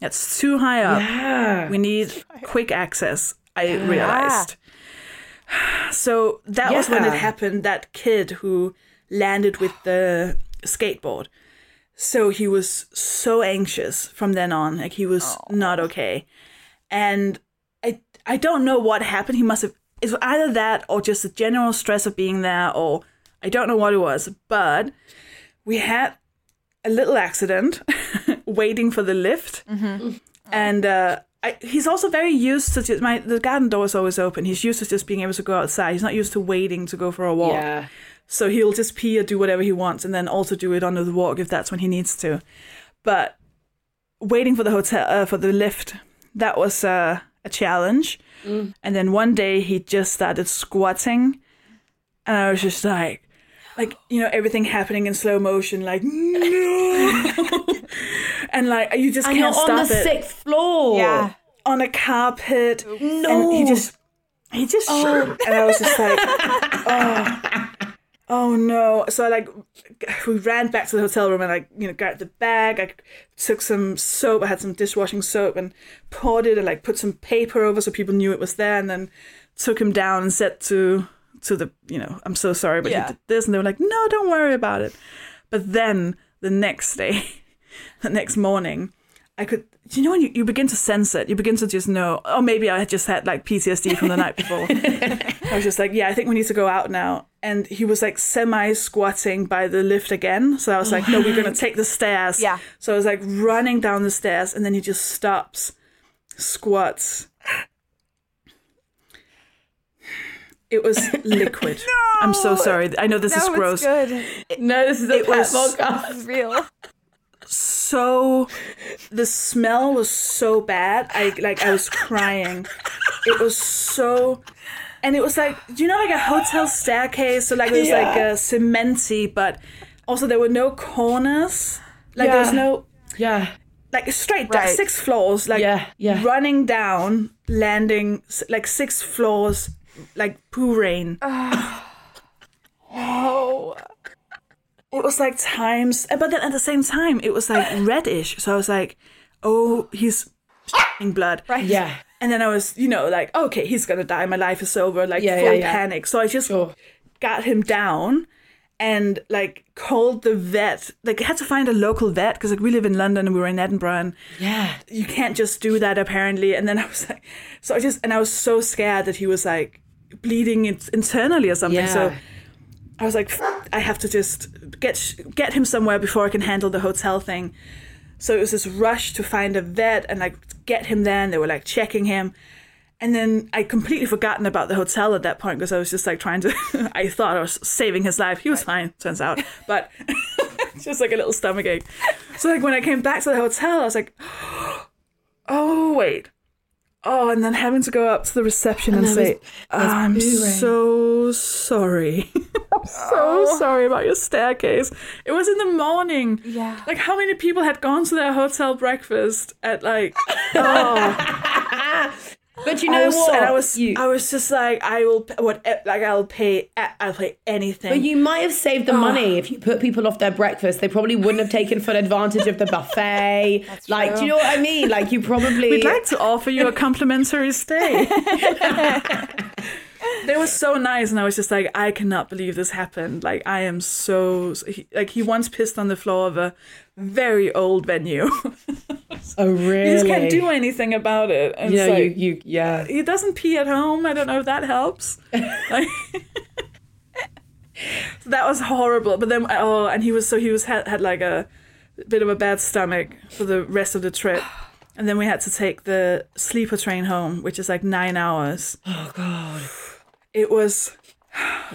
That's too high up. Yeah. We need quick access. I realized. So that was when it happened. That kid who landed with the skateboard. So he was so anxious from then on. Like he was not okay. And I I don't know what happened. He must have it was either that or just the general stress of being there or I don't know what it was. But we had a little accident waiting for the lift. And uh I, he's also very used to just, my the garden door is always open. He's used to just being able to go outside. He's not used to waiting to go for a walk. Yeah. So he'll just pee or do whatever he wants, and then also do it under the walk if that's when he needs to. But waiting for the hotel uh, for the lift that was uh, a challenge. And then one day he just started squatting, and I was just like, like you know everything happening in slow motion, like no, and like you just And you're can't on stop the it sixth floor. Yeah. on a carpet. No. And he just he just oh. shook. And I was just like, oh, oh no. So I like we ran back to the hotel room and I, you know, grabbed the bag. I took some soap. I had some dishwashing soap and poured it and like put some paper over so people knew it was there. And then took him down and said to to the, you know, I'm so sorry, but Yeah. he did this. And they were like, no, don't worry about it. But then the next day, the next morning, I could, you know, when you, you begin to sense it, you begin to just know, oh, maybe I had just had like PTSD from the night before. I was just like, yeah, I think we need to go out now. And he was like semi squatting by the lift again. So I was like, no, we're going to take the stairs. Yeah. So I was like running down the stairs and then he just stops, squats. It was liquid. I'm so sorry. I know this no, is gross. No, this is a It was- podcast. Real. so the smell was so bad i like i was crying it was so and it was like you know like a hotel staircase so like it was like Yeah. a cementy but also there were no corners like there was no Yeah. like straight down Right. six floors like Yeah, yeah. running down landing like six floors like poo rain Oh. it was like times eh, but then at the same time it was like reddish so i was like oh he's in blood Right. Yeah. and then i was you know like okay he's gonna die my life is over like Yeah, full yeah, yeah. panic so i just Sure. got him down and like called the vet like I had to find a local vet because like we live in london and we were in edinburgh and Yeah. you can't just do that apparently and then i was like so i just and i was so scared that he was like bleeding in- internally or something Yeah. so I was like, I have to just get get him somewhere before I can handle the hotel thing. So it was this rush to find a vet and like get him there. And they were like checking him, and then I completely forgotten about the hotel at that point because I was just like trying to. I thought I was saving his life. He was fine, turns out, but just like a little stomach ache. So like when I came back to the hotel, I was like, oh wait, oh, and then having to go up to the reception and, there say, was- I'm poo rain." so sorry. I'm so oh. sorry about your staircase. It was in the morning. Yeah. Like how many people had gone to their hotel breakfast at like oh But you I know was, what? and I was you, I was just like I will what eh, like I'll pay eh, I'll pay anything. but you might have saved the Oh. money if you put people off their breakfast. They probably wouldn't have taken full advantage of the buffet. like, do you know what I mean? Like, you probably. We'd like to offer you a complimentary stay. they were so nice, and I was just like, I cannot believe this happened. Like, I am so he, like he once pissed on the floor of a very old venue. oh, really? he just can't do anything about it. And Yeah, it's you, you, yeah. Uh, he doesn't pee at home. I don't know if that helps. Like- So that was horrible. But then, oh, and he was so he was had, had like a bit of a bad stomach for the rest of the trip. And then we had to take the sleeper train home, which is like nine hours. Oh, God. It was.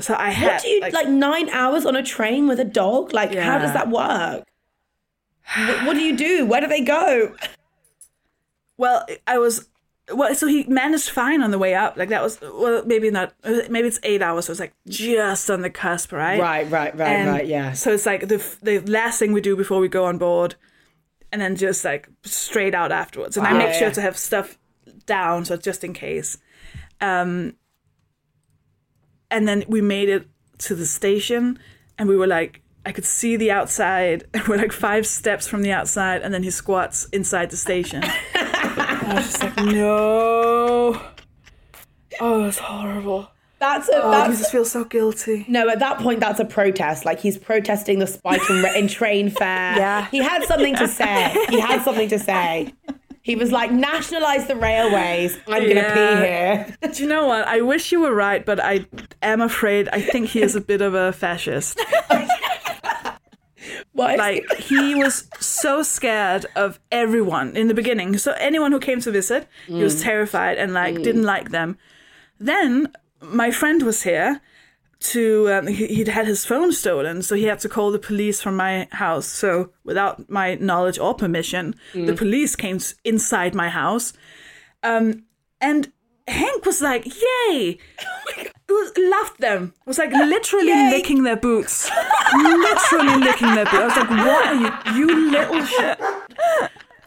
So I had What do you, like, nine hours on a train with a dog? Like, how does that work? What, what do you do? Where do they go? Well, I was. Well, so he managed fine on the way up. Like that was well, maybe not. Maybe it's eight hours. So it's like just on the cusp, right? Right, right, right, And right, yeah. So it's like the the last thing we do before we go on board, and then just like straight out afterwards. And I make Yeah, sure to have stuff down, so just in case. Um, and then we made it to the station, and we were like, I could see the outside, we're like five steps from the outside, and then he squats inside the station. I was just like, no. Oh, it's horrible. That's a, Oh, that's, you just feel so guilty. No, at that point, that's a protest. Like he's protesting the spike in, in train fare. Yeah. He had something to say. He had something to say. He was like, nationalize the railways. I'm going to Yeah. pee here. Do you know what? I wish you were right, but I am afraid I think he is a bit of a fascist. What? Like he was so scared of everyone in the beginning. So anyone who came to visit, he was mm. terrified and like mm. didn't like them. Then my friend was here to um, he, he'd had his phone stolen, so he had to call the police from my house. So without my knowledge or permission, the police came inside my house. Um, and Hank was like, "Yay!" It was, loved them. Was like literally licking their boots, literally licking their boots. I was like, "What are you, you little shit?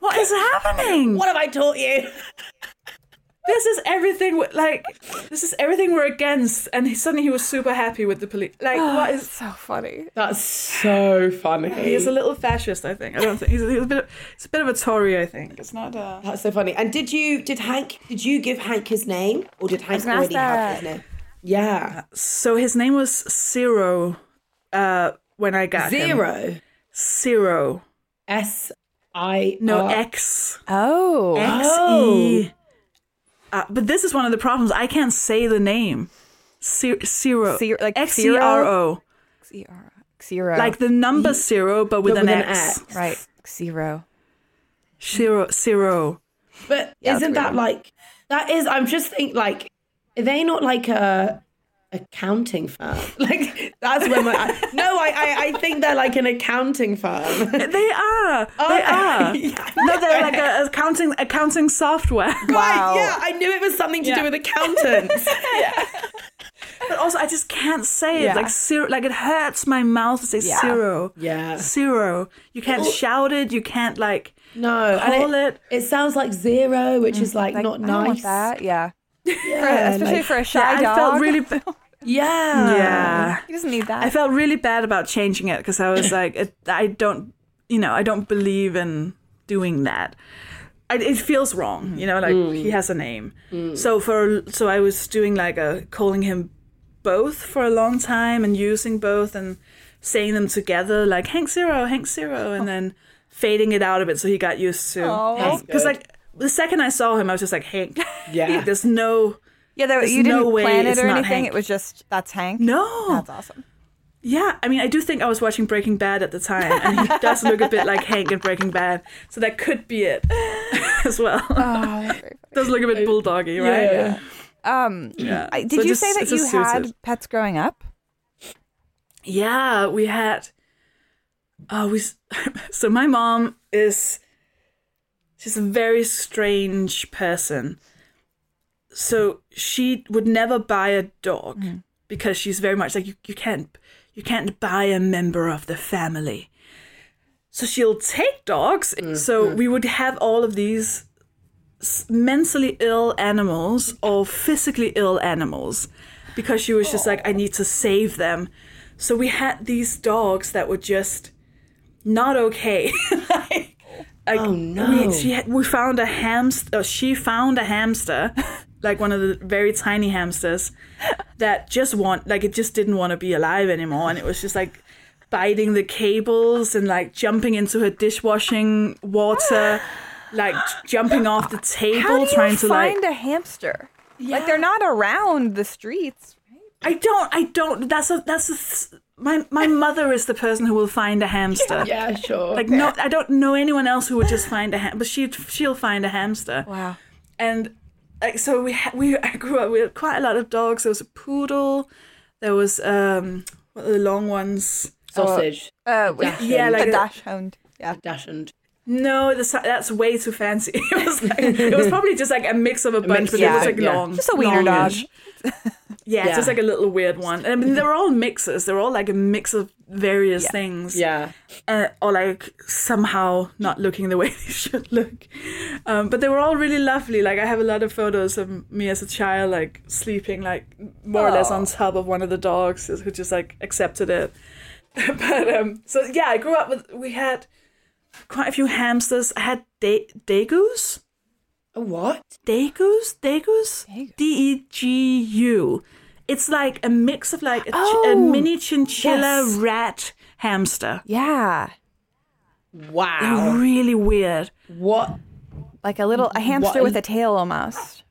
What is happening? what have I taught you? This is everything. Like this is everything we're against." And he, suddenly he was super happy with the police. Like, what is? So funny. That's so funny. He's a little fascist. I think. I don't think he's, a- he's a bit. Of, he's a bit of a Tory. I think it's not. Uh, That's so funny. And did you, did Hank, did you give Hank his name? Or did Hank gonna already have that. his name? Yeah. so his name was Zero. Uh, when I got him. Zero. Zero. S I No R- X. Oh. X E. Uh, but this is one of the problems. I can't say the name. Zero. zero. Zero- like X E R O. Xero. Xero. Like the number zero, but with, But an, with an X. X. right. Xero. Zero. Zero. But Yeah, isn't that weird like that is I'm just think like are they not like a accounting firm? Like that's when my no, I, I I think they're like an accounting firm. They are. They are. Yeah. No, they're like a accounting accounting software. Wow. Right, yeah, I knew it was something to Yeah. do with accountants. But also, I just can't say it. Like zero. Like it hurts my mouth to say Yeah. zero. Yeah. Zero. You can't shout it. You can't like. No, and Call it, it. it sounds like zero, which mm, is like, Like, not I don't want nice. that. Yeah. Yeah, Especially like- for a shy I dog. felt really. yeah. Yeah. He doesn't need that. I felt really bad about changing it because I was like, it, I don't, you know, I don't believe in doing that. I, it feels wrong, you know, like mm. he has a name. Mm. So for so I was doing like a calling him both for a long time and using both and saying them together like Hank Zero, Hank Zero, and oh. then fading it out a bit so he got used to. Because like the second I saw him, I was just like Hank. Yeah. There's no yeah, there, there's you didn't no way plan it it's or not anything. Hank. It was just that's Hank. no. That's awesome. Yeah, I mean, I do think I was watching Breaking Bad at the time, and he does look a bit like Hank in Breaking Bad, so that could be it as well. Oh, does look a bit bulldoggy, right? Yeah. funny. Um, Yeah. I, So did you just- say that it's just you had suited. pets growing up? Yeah, we had. Oh, we. So my mom is she's a very strange person. So she would never buy a dog mm. because she's very much like you, you can't you can't buy a member of the family. So she'll take dogs. Mm, so mm. we would have all of these mentally ill animals or physically ill animals because she was just like, I need to save them. So we had these dogs that were just not okay. like, Oh, no. We, she had, we found a hamster. Uh, she found a hamster, like one of the very tiny hamsters, that just want like it just didn't want to be alive anymore, and it was just like biting the cables and like jumping into her dishwashing water, like jumping off the table, How do you trying to like find a hamster? Yeah. Like they're not around the streets. I don't. I don't. That's a. That's a. th- My my mother is the person who will find a hamster. Yeah, sure. Like no, I don't know anyone else who would just find a ham, but she she'll find a hamster. Wow. And like so, we ha- we I grew up with quite a lot of dogs. There was a poodle. There was um what are the long ones? Sausage. Uh, Dachshund. Yeah, like a a- dachshund. Yeah. Dachshund. No, that's that's way too fancy. It was like it was probably just like a mix of a bunch, mix but of it was like yeah. long, Just a wiener dog. Longish. Yeah, it's just like a little weird one. I mean, they're all mixes. They're all like a mix of various Yeah. things. Yeah. uh, or like somehow not looking the way they should look. Um, but they were all really lovely. Like I have a lot of photos of me as a child, like sleeping, like more or less on top of one of the dogs who just like accepted it. but um, so yeah, I grew up with. We had quite a few hamsters. I had de- degus. A what? Degus, Degus, D E G U. It's like a mix of like a, ch- a Oh, mini chinchilla yes. rat hamster. Yeah. Wow. Really weird. What? Like a little a hamster What- with a tail almost.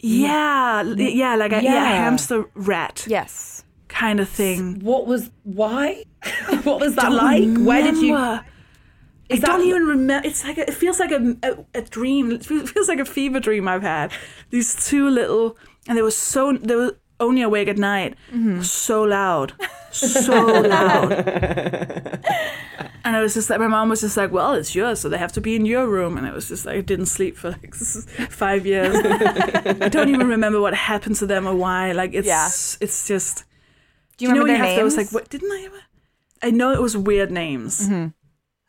Yeah, yeah, like a yeah. Yeah. hamster rat Yes. kind of thing. What was? Why? what was that like? Where did you? Remember. I Is don't even remember. It's like a, it feels like a, a a dream. It feels feels like a fever dream I've had. These two little, and they were so they were only awake at night. Mm-hmm. So loud, so loud. And I was just like, my mom was just like, well, it's yours, so they have to be in your room. And it was just like, I didn't sleep for like five years. I don't even remember what happened to them or why. Like, it's Yeah. it's just. Do you know remember when their you have names? those like what didn't I ever? I know it was weird names. Mm-hmm.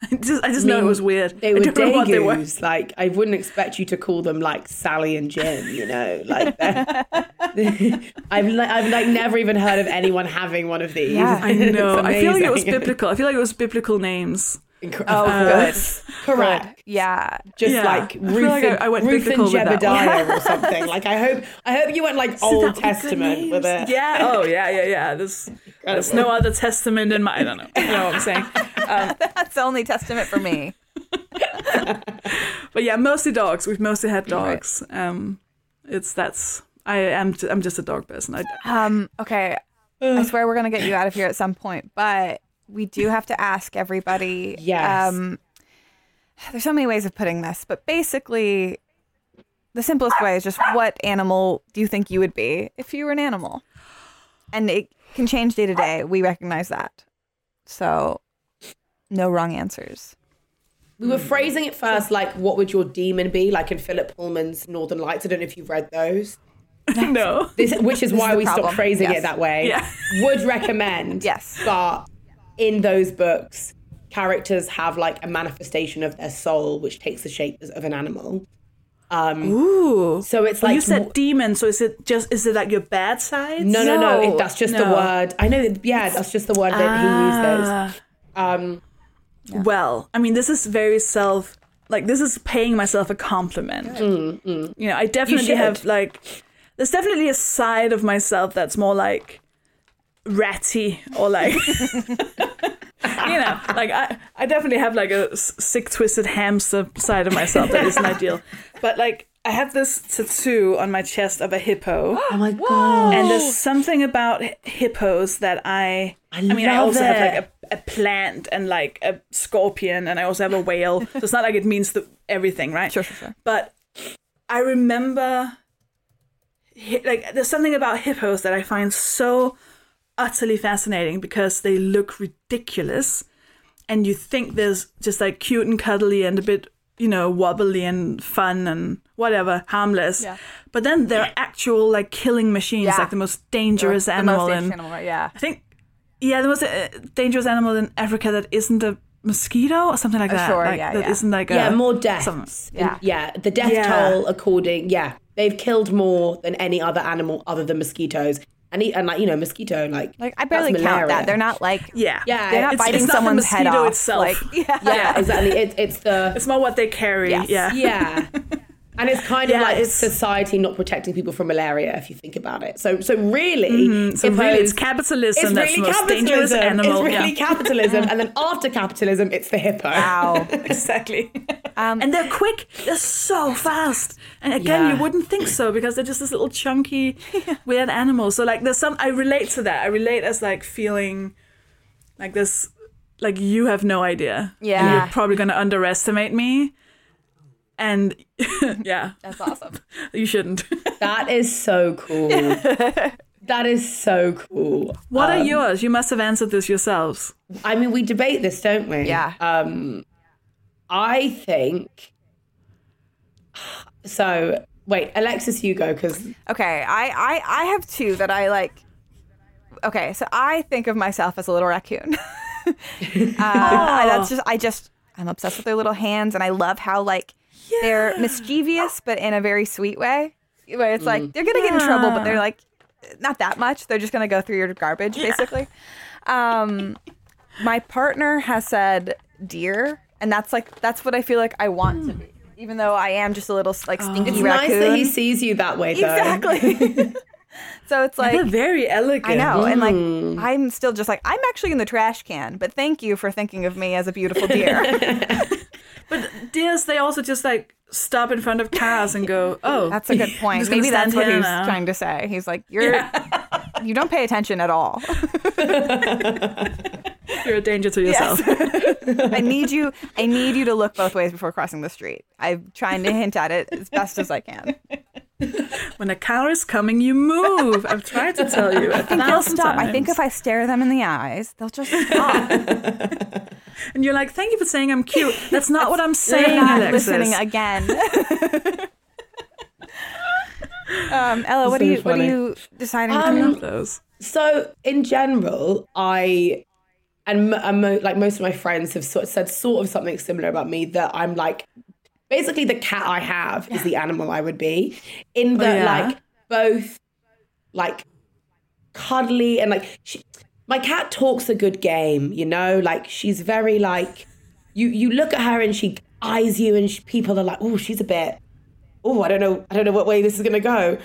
I just I just know it was weird. They I were don't know what they were. degus. Like I wouldn't expect you to call them like Sally and Jim. You know, like I've like I've like never even heard of anyone having one of these. Yeah. I know. I feel like it was biblical. I feel like it was biblical names. Incre- Oh, of good. course. Correct. Yeah. Just Yeah. like I Ruth, like I- and, I went Ruth and biblical with that one. Jebediah or something. Like I hope, I hope you went like So Old that would be good Testament with it. Yeah. Oh yeah, yeah, yeah. There's there's no other testament in my. I don't know. You know what I'm saying? That's the only testament for me. But yeah, mostly dogs. We've mostly had dogs. Um, it's that's. I am. I'm just a dog person. I, Um, okay. I swear we're gonna get you out of here at some point, but we do have to ask everybody. Yes. Um, there's so many ways of putting this, but basically, the simplest way is just what animal do you think you would be if you were an animal? And it can change day to day. We recognize that. So, no wrong answers. We were phrasing it first like, what would your demon be? Like in Philip Pullman's Northern Lights. I don't know if you've read those. no. This, which is This why is we problem. stopped phrasing Yes. it that way. Yeah. Would recommend. Yes. But in those books, characters have like a manifestation of their soul, which takes the shape of an animal. Um, Ooh. So it's Well, like you said demon, so is it just is it like your bad side? no, no, no. No. It, that's just the word. I know. That, yeah, that's just the word that he ah. uses. Um, Well, I mean, this is very self. Like this is paying myself a compliment. Mm, mm. You know, I definitely have like. There's definitely a side of myself that's more like ratty or like you know like i i definitely have like a sick twisted hamster side of myself that isn't ideal but like i have this tattoo on my chest of a hippo oh my god! and there's something about hippos that I. I, mean, I love also have like a, a plant and like a scorpion, and I also have a whale. so it's not like it means the, everything, right? Sure, sure, sure. But I remember, like, there's something about hippos that I find so utterly fascinating because they look ridiculous, and you think there's just like cute and cuddly and a bit you know, wobbly and fun and whatever, harmless. Yeah. But then they're actual like killing machines, Yeah. like the most dangerous the animal. most dangerous in, animal. Yeah. I think, yeah, the most uh, dangerous animal in Africa that isn't a mosquito or something like Oh, that. sure, like, yeah, that yeah. not like a yeah, more deaths. some- In- Yeah. yeah. The death Yeah. toll, according, yeah, they've killed more than any other animal other than mosquitoes. And, and like you know, mosquito, like Like I that's barely count that. They're not like Yeah, Yeah, they're not it's- biting it's not the someone's head mosquito off. itself. Like yeah. Yeah, exactly. It, it's the It's more what they carry. Yes. Yeah. yeah. And it's kind of Yeah, like it's- society not protecting people from malaria, if you think about it. So, so really, Mm-hmm. So really, I it's capitalism it's that's really the most dangerous capitalism. animal. It's really Yeah. capitalism, and then after capitalism, it's the hippo. Wow. exactly. Um, and they're quick. They're so fast. And again, Yeah. you wouldn't think so because they're just this little chunky, weird animal. So like, there's some. I relate to that. I relate as like feeling like this. Like you have no idea. Yeah. you're probably gonna underestimate me. And yeah, That's awesome. you shouldn't. That is so cool. that is so cool. what Um, are yours? You must have answered this yourselves. I mean, we debate this, don't we? Yeah. Um, I think. So wait, Alexis, you go because Okay, I, I I have two that I like. Okay, so I think of myself as a little raccoon. uh, I- that's just I just I'm obsessed with their little hands, and I love how like they're mischievous, but in a very sweet way. Where it's like they're gonna get in trouble, but they're like not that much. They're just gonna go through your garbage, basically. Um, my partner has said deer, and that's like that's what I feel like I want to be. Even though I am just a little like stinky it's raccoon. nice that he sees you that way, though. Exactly. so it's like They're very elegant. I know, and like I'm still just like I'm actually in the trash can, but thank you for thinking of me as a beautiful deer. But deers, they also just like stop in front of cars and go, "Oh, That's a good point. Maybe that's what he's now." trying to say. He's like, you're you don't pay attention at all. You're a danger to yourself. I need you. I need you to look both ways before crossing the street. I'm trying to hint at it as best as I can. When a car is coming, you move. I've tried to tell you. I think They'll stop. I think if I stare them in the eyes, they'll just stop. And you're like, "Thank you for saying I'm cute." That's not what I'm saying, They're not Alexis. listening again. um, Ella, what So are you? What are you deciding to Um, do? Those. So in general, I and, and mo- like most of my friends have sort of said sort of something similar about me that I'm like basically the cat I have is the animal I would be in that yeah? like both like cuddly and like she, my cat talks a good game, you know, like she's very like you you look at her and she eyes you and she, people are like, "Oh, she's a bit oh, I don't know, I don't know what way this is going to go.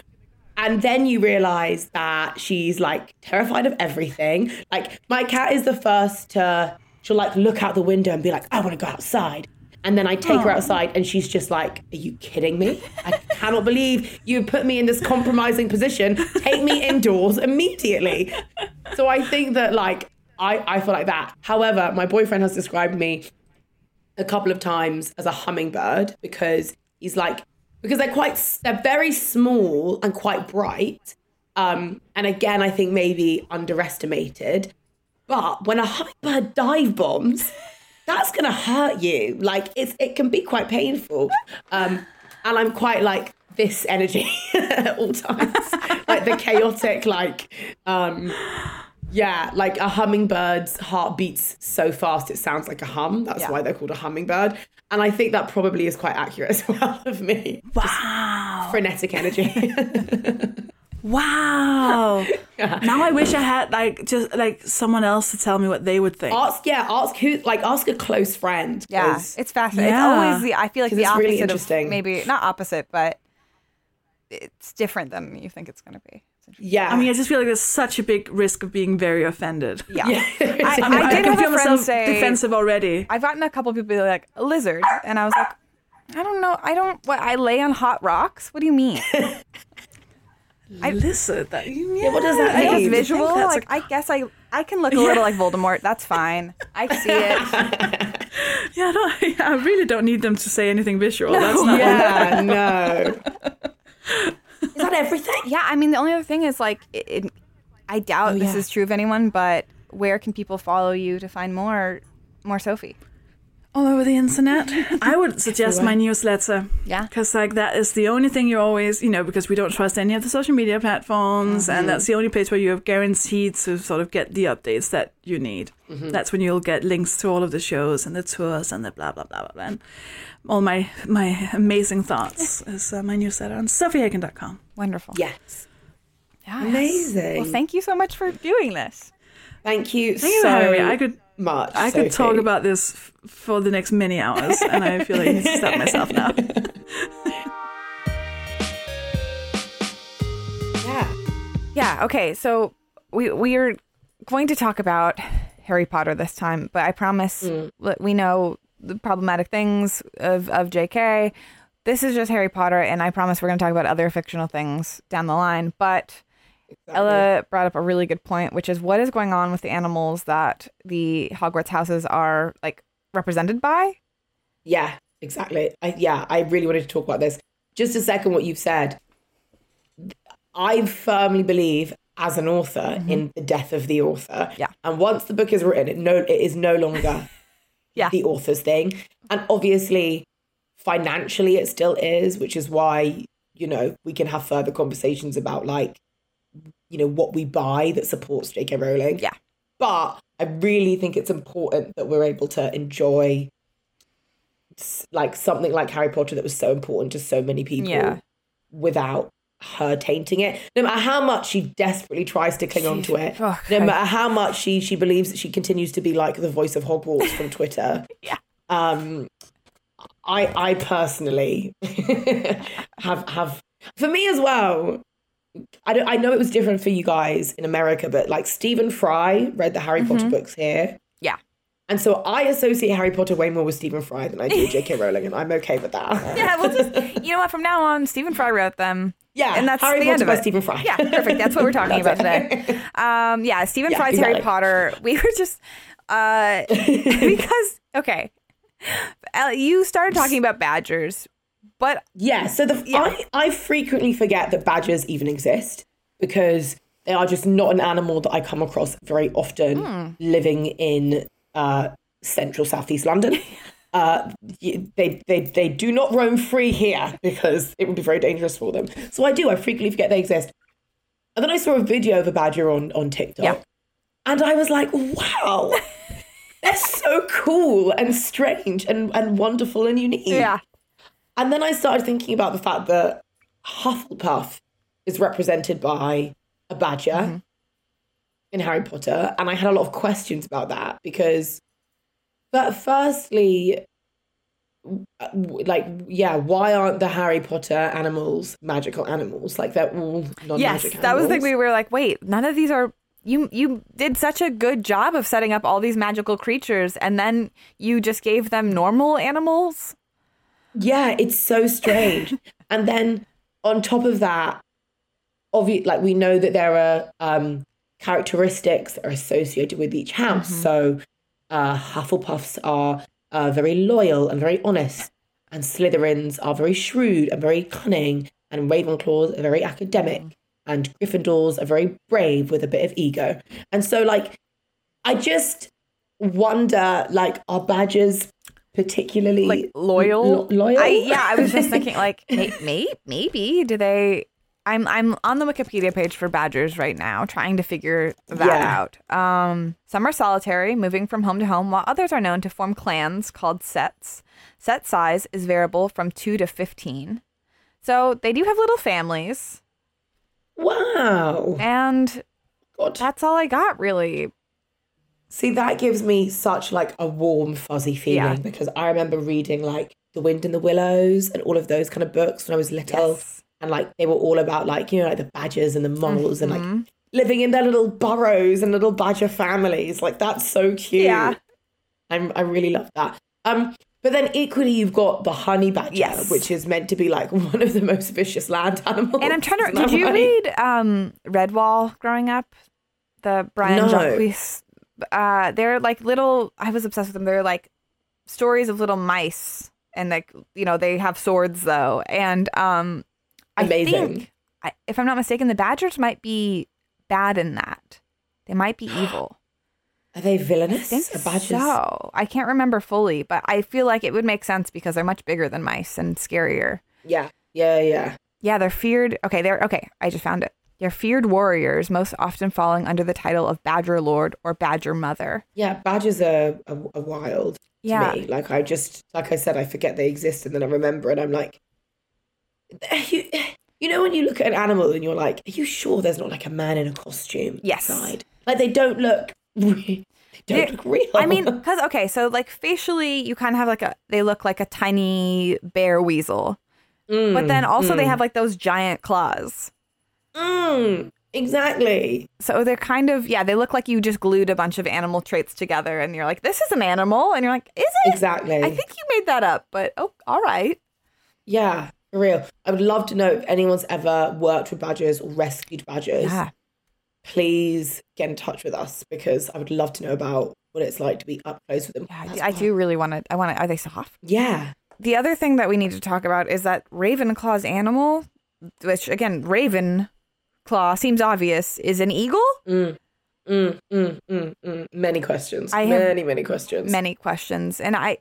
And then you realize that she's like terrified of everything. Like my cat is the first to she'll like look out the window and be like, I want to go outside. And then I take her outside and she's just like, Are you kidding me? I cannot believe you put me in this compromising position. Take me indoors immediately. So I think that like I, I feel like that. However, my boyfriend has described me a couple of times as a hummingbird because he's like because they're quite they're very small and quite bright um and again i think maybe underestimated but when a hummingbird dive bombs that's gonna hurt you like it's it can be quite painful um and i'm quite like this energy at all times like the chaotic like um yeah, like a hummingbird's heart beats so fast it sounds like a hum. That's Yeah. why they're called a hummingbird. And I think that probably is quite accurate as well of me. Wow. frenetic energy. Wow. Now I wish I had like just like someone else to tell me what they would think. ask, yeah, ask who, like, ask a close friend. Yeah. it's fascinating. Yeah. It's always the. I feel like the it's opposite really of interesting. maybe not opposite, but it's different than you think it's going to be. Yeah. I mean, I just feel like there's such a big risk of being very offended. Yeah, Yeah. I, I, mean, I I, did can have feel a friend say. defensive already. I've gotten a couple people be like a lizard, and I was like, I don't know. I don't. What I lay on hot rocks? What do you mean? I- Listen, that, yeah, what does that mean? guess you visual. think that's Like I guess I I can look a little like Voldemort. That's fine. I see it. Yeah, I, I really don't need them to say anything visual. That's not yeah, no. Is that everything? Yeah, I mean the only other thing is like it, it, I doubt oh, this yeah. is true of anyone, but where can people follow you to find more more Sofie? All over the internet. I would suggest my newsletter. Yeah. Because, like, that is the only thing you always, you know, because we don't trust any of the social media platforms. And that's the only place where you have guaranteed to sort of get the updates that you need. That's when you'll get links to all of the shows and the tours and the blah, blah, blah, blah, blah. And all my, my amazing thoughts is uh, my newsletter on sofiehagen.com. Wonderful. Yes. Yes. Amazing. Well, thank you so much for doing this. Thank you Thank so. I could much. I could talk about this f- for the next many hours, and I feel like I need to stop myself now. Yeah. Yeah. Okay. So we we are going to talk about Harry Potter this time, but I promise mm. that we know the problematic things of of J.K. This is just Harry Potter, and I promise we're going to talk about other fictional things down the line. But Ella brought up a really good point, which is what is going on with the animals that the Hogwarts houses are like represented by. Yeah, exactly. I, yeah, I really wanted to talk about this. Just a second, what you've said. I firmly believe, as an author, mm-hmm. in the death of the author. Yeah. And once the book is written, it no, it is no longer Yeah. the author's thing. And obviously, financially, it still is, which is why you know we can have further conversations about like, you know, what we buy that supports J.K. Rowling. Yeah. But I really think it's important that we're able to enjoy like something like Harry Potter that was so important to so many people Yeah. without her tainting it. No matter how much she desperately tries to cling on to it, oh, no matter how much she she believes that she continues to be like the voice of Hogwarts from Twitter. Yeah. Um I I personally have have for me as well. I don't, I know it was different for you guys in America, but like Stephen Fry read the Harry Potter books here. Mm-hmm. Yeah. And so I associate Harry Potter way more with Stephen Fry than I do J.K. Rowling, and I'm okay with that. Yeah, we'll just you know what? From now on, Stephen Fry wrote them. Yeah, and that's Harry the Potter end of it. Stephen Fry. Yeah, perfect. That's what we're talking about today. Um, yeah, Stephen Yeah, Fry's Harry. Potter. We were just uh, because okay, you started talking about badgers, but Yeah, so the Yeah. I, I frequently forget that badgers even exist because they are just not an animal that I come across very often Hmm. living in uh, central southeast London. Uh, they, they they do not roam free here because it would be very dangerous for them. So I do. I frequently forget they exist. And then I saw a video of a badger on on TikTok, Yeah. and I was like, "Wow, they're so cool and strange and and wonderful and unique." yeah, And then I started thinking about the fact that Hufflepuff is represented by a badger Mm-hmm. in Harry Potter. And I had a lot of questions about that because, but firstly, like, yeah, why aren't the Harry Potter animals magical animals? Like, they're all non-magic yes, magic that was the thing. We were like, wait, none of these are. You you did such a good job of setting up all these magical creatures, and then you just gave them normal animals. Yeah, it's so strange. and then on top of that, obviously, like we know that there are um, characteristics that are associated with each house. So uh, Hufflepuffs are uh, very loyal and very honest, and Slytherins are very shrewd and very cunning, and Ravenclaws are very academic, and Gryffindors are very brave with a bit of ego. And so, like, I just wonder, like, are badgers particularly like loyal. lo- loyal? I, yeah, I was just thinking like may, may, maybe do they? I'm I'm on the Wikipedia page for badgers right now, trying to figure that Yeah. out. Um, some are solitary, moving from home to home, while others are known to form clans called sets. Set size is variable from two to fifteen, so they do have little families, Wow. and God. that's all I got really. See, that gives me such like a warm, fuzzy feeling Yeah. because I remember reading like The Wind in the Willows and all of those kind of books when I was little. Yes. And like they were all about like, you know, like the badgers and the moles and Mm-hmm. like living in their little burrows and little badger families. Like that's so cute. Yeah. I'm, I really love that. Um, but then equally, you've got the honey badger, Yes. which is meant to be like one of the most vicious land animals. And I'm trying to. Did you read um, Redwall growing up? The Brian No. Jacques. Uh, they're like little. I was obsessed with them. They're like stories of little mice, and like you know they have swords though. And um, I Amazing. think, I, if I'm not mistaken, the badgers might be bad in that. They might be evil. Are they villainous? I think badgers? so. I can't remember fully, but I feel like it would make sense because they're much bigger than mice and scarier. Yeah, yeah, yeah. Yeah, they're feared. Okay, they're okay. I just found it. They're feared warriors, most often falling under the title of Badger Lord or Badger Mother. Yeah, badgers are, are, are wild to Yeah. me. Like I just, like I said, I forget they exist, and then I remember, and I'm like, you, you know, when you look at an animal and you're like, are you sure there's not like a man in a costume? Yes. Inside? Like they don't look, re- they don't They- look real. I mean, because okay, so like facially, you kind of have like a. They look like a tiny bear weasel, but mm, then also they mm. have like those giant claws. Mm, exactly. So they're kind of yeah. They look like you just glued a bunch of animal traits together, and you're like, this is an animal, and you're like, is it? Exactly. I think you made that up, but oh, all right. Yeah, for real. I would love to know if anyone's ever worked with badgers or rescued badgers. Yeah. Please get in touch with us because I would love to know about what it's like to be up close with them. Yeah, I That's do- I wild. do really want to. I want to. Are they soft? Yeah. The other thing that we need to talk about is that Ravenclaw's animal, which again, Ravenclaw seems obvious, is an eagle. Mm, mm, mm, mm, mm. Many questions. I have many, many questions. Many questions, and I,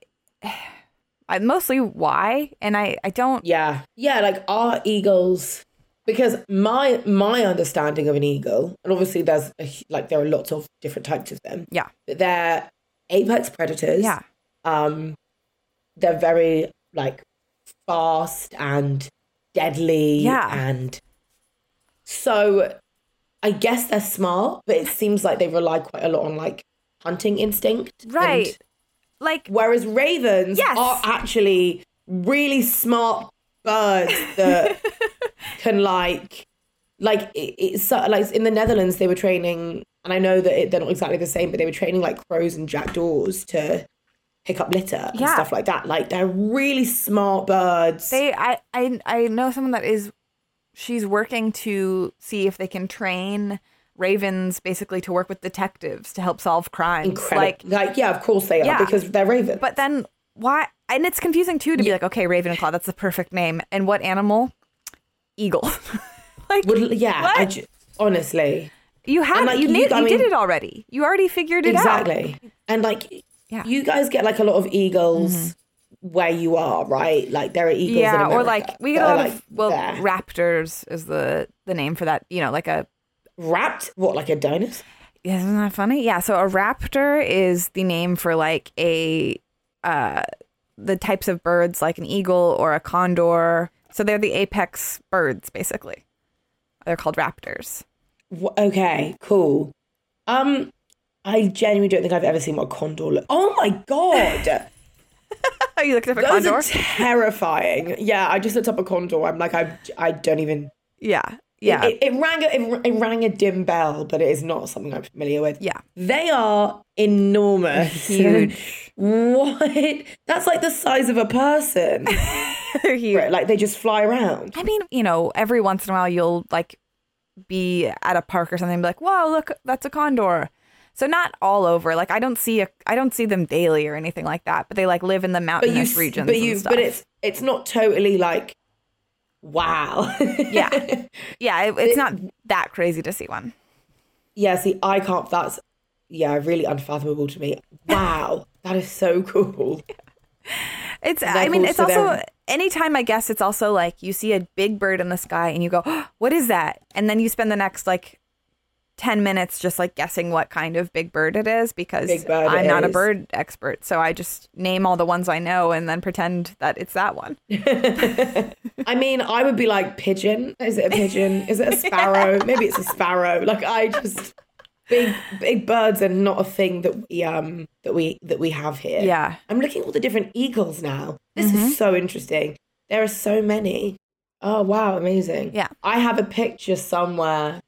I mostly why, and I, I don't. Yeah. Yeah, like are eagles because my my understanding of an eagle, and obviously there's a, like there are lots of different types of them. Yeah. But they're apex predators. Yeah. Um they're very like fast and deadly Yeah. and so I guess they're smart, but it seems like they rely quite a lot on like hunting instinct. Right. Like Whereas ravens Yes. are actually really smart birds that can like like it, it's like in the Netherlands they were training and I know that it, they're not exactly the same but they were training like crows and jackdaws to pick up litter and Yeah. stuff like that like they're really smart birds they, I, I, I know someone that is. She's working to see if they can train ravens basically to work with detectives to help solve crimes. incredible Like like, yeah of course they are Yeah. because they're ravens But then why? And it's confusing too to be like, okay, Raven and Claw, that's the perfect name. And what animal? Eagle. like Would, yeah ju- honestly you had like, you, you- I you did mean- it already. You already figured it out. exactly and like Yeah. you guys get like a lot of eagles mm-hmm. Where you are right like there are eagles in Yeah, or like we get a lot like, of well, there. raptors is the the name for that. You know, like a rapt. what like a dinosaur Yeah, isn't that funny? Yeah, so a raptor is the name for like a uh the types of birds like an eagle or a condor. So they're the apex birds basically. They're called raptors. Okay cool um i genuinely don't think i've ever seen what a condor look oh my god you looked up a those condor? are terrifying yeah i just looked up a condor i'm like i, I don't even yeah. Yeah. it, it, rang a, it, it rang a dim bell but it is not something i'm familiar with yeah. they are enormous Huge. what that's like the size of a person They're huge. Right, like they just fly around I mean, you know, every once in a while you'll like be at a park or something and be like, wow, look, that's a condor." So not all over. Like I don't see a I don't see them daily or anything like that, but they like live in the but you mountainous regions but you but it's it's not totally like wow yeah. Yeah, it, it's not that crazy to see one. yeah see i can't that's yeah really unfathomable to me wow that is so cool It's I mean, it's also they're- anytime I guess it's also like you see a big bird in the sky and you go, oh, "What is that?" And then you spend the next like 10 minutes just like guessing what kind of big bird it is because I'm it not a bird expert. So I just name all the ones I know and then pretend that it's that one. i mean i would be like pigeon? Is it a pigeon? Is it a sparrow? Maybe it's a sparrow. Like i just big big birds are not a thing that we um that we that we have here. Yeah. i'm looking at all the different eagles now. This Mm-hmm. is so interesting. There are so many. Oh wow amazing. Yeah. i have a picture somewhere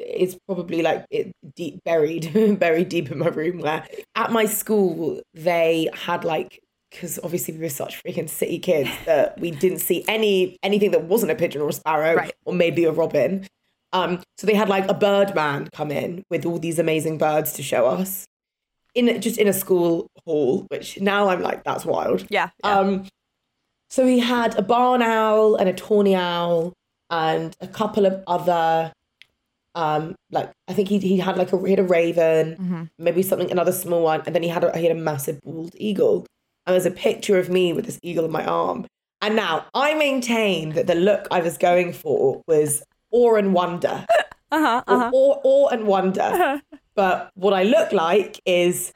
it's probably like it deep buried buried deep in my room where at my school they had like because obviously we were such freaking city kids that we didn't see any anything that wasn't a pigeon or a sparrow Right. or maybe a robin um so they had like a bird man come in with all these amazing birds to show us in just in a school hall which now i'm like that's wild Yeah. yeah. um, so he had a barn owl and a tawny owl and a couple of other Um, like I think he he had like a he had a raven, Mm-hmm. maybe something another small one, and then he had a, he had a massive bald eagle. And there's a picture of me with this eagle in my arm. And now I maintain that the look I was going for was awe and wonder, Uh-huh, uh-huh. awe, awe and wonder. But what I look like is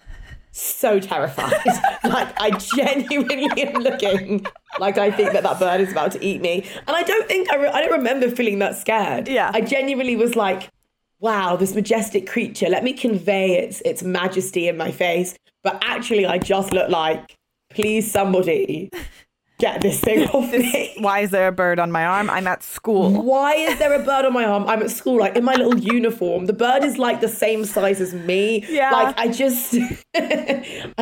so terrified. like I genuinely am looking like I think that that bird is about to eat me, and I don't think I, re- I don't remember feeling that scared. Yeah. I genuinely was like, "Wow, this majestic creature. Let me convey its its majesty in my face." But actually, I just look like, "Please, somebody, get this thing off me." Why is there a bird on my arm? I'm at school. Why is there a bird on my arm? I'm at school, like in my little uniform. The bird is like the same size as me. Yeah. Like I just,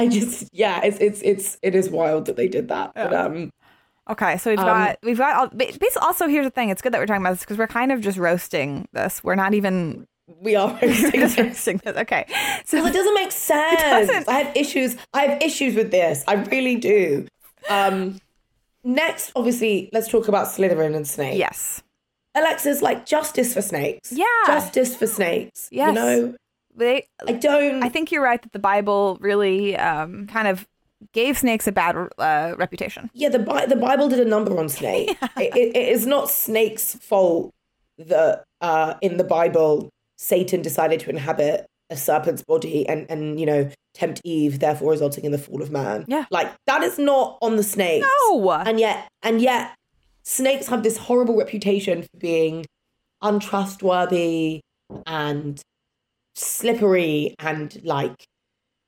I just, yeah. It's it's it's it is wild that they did that. But um, Okay, so we've got we've got all, ba- basically also here's the thing. It's good that we're talking about this because we're kind of just roasting this. We're not even we are hosting just roasting this. Okay, so it doesn't make sense. doesn't. I have issues. I have issues with this. I really do. Um, next, obviously, let's talk about Slytherin and Snape. yes, Alexa's like justice for snakes. Yeah. justice for snakes. Yes. you know, they. I don't. I think you're right that the Bible really um, kind of gave snakes a bad uh, reputation. Yeah, the Bi- the Bible did a number on Snake. it, it, it is not Snake's fault that uh, in the Bible Satan decided to inhabit a serpent's body and and you know tempt Eve, therefore resulting in the fall of man. Yeah. like that is not on the snakes. No. and yet and yet snakes have this horrible reputation for being untrustworthy and slippery and like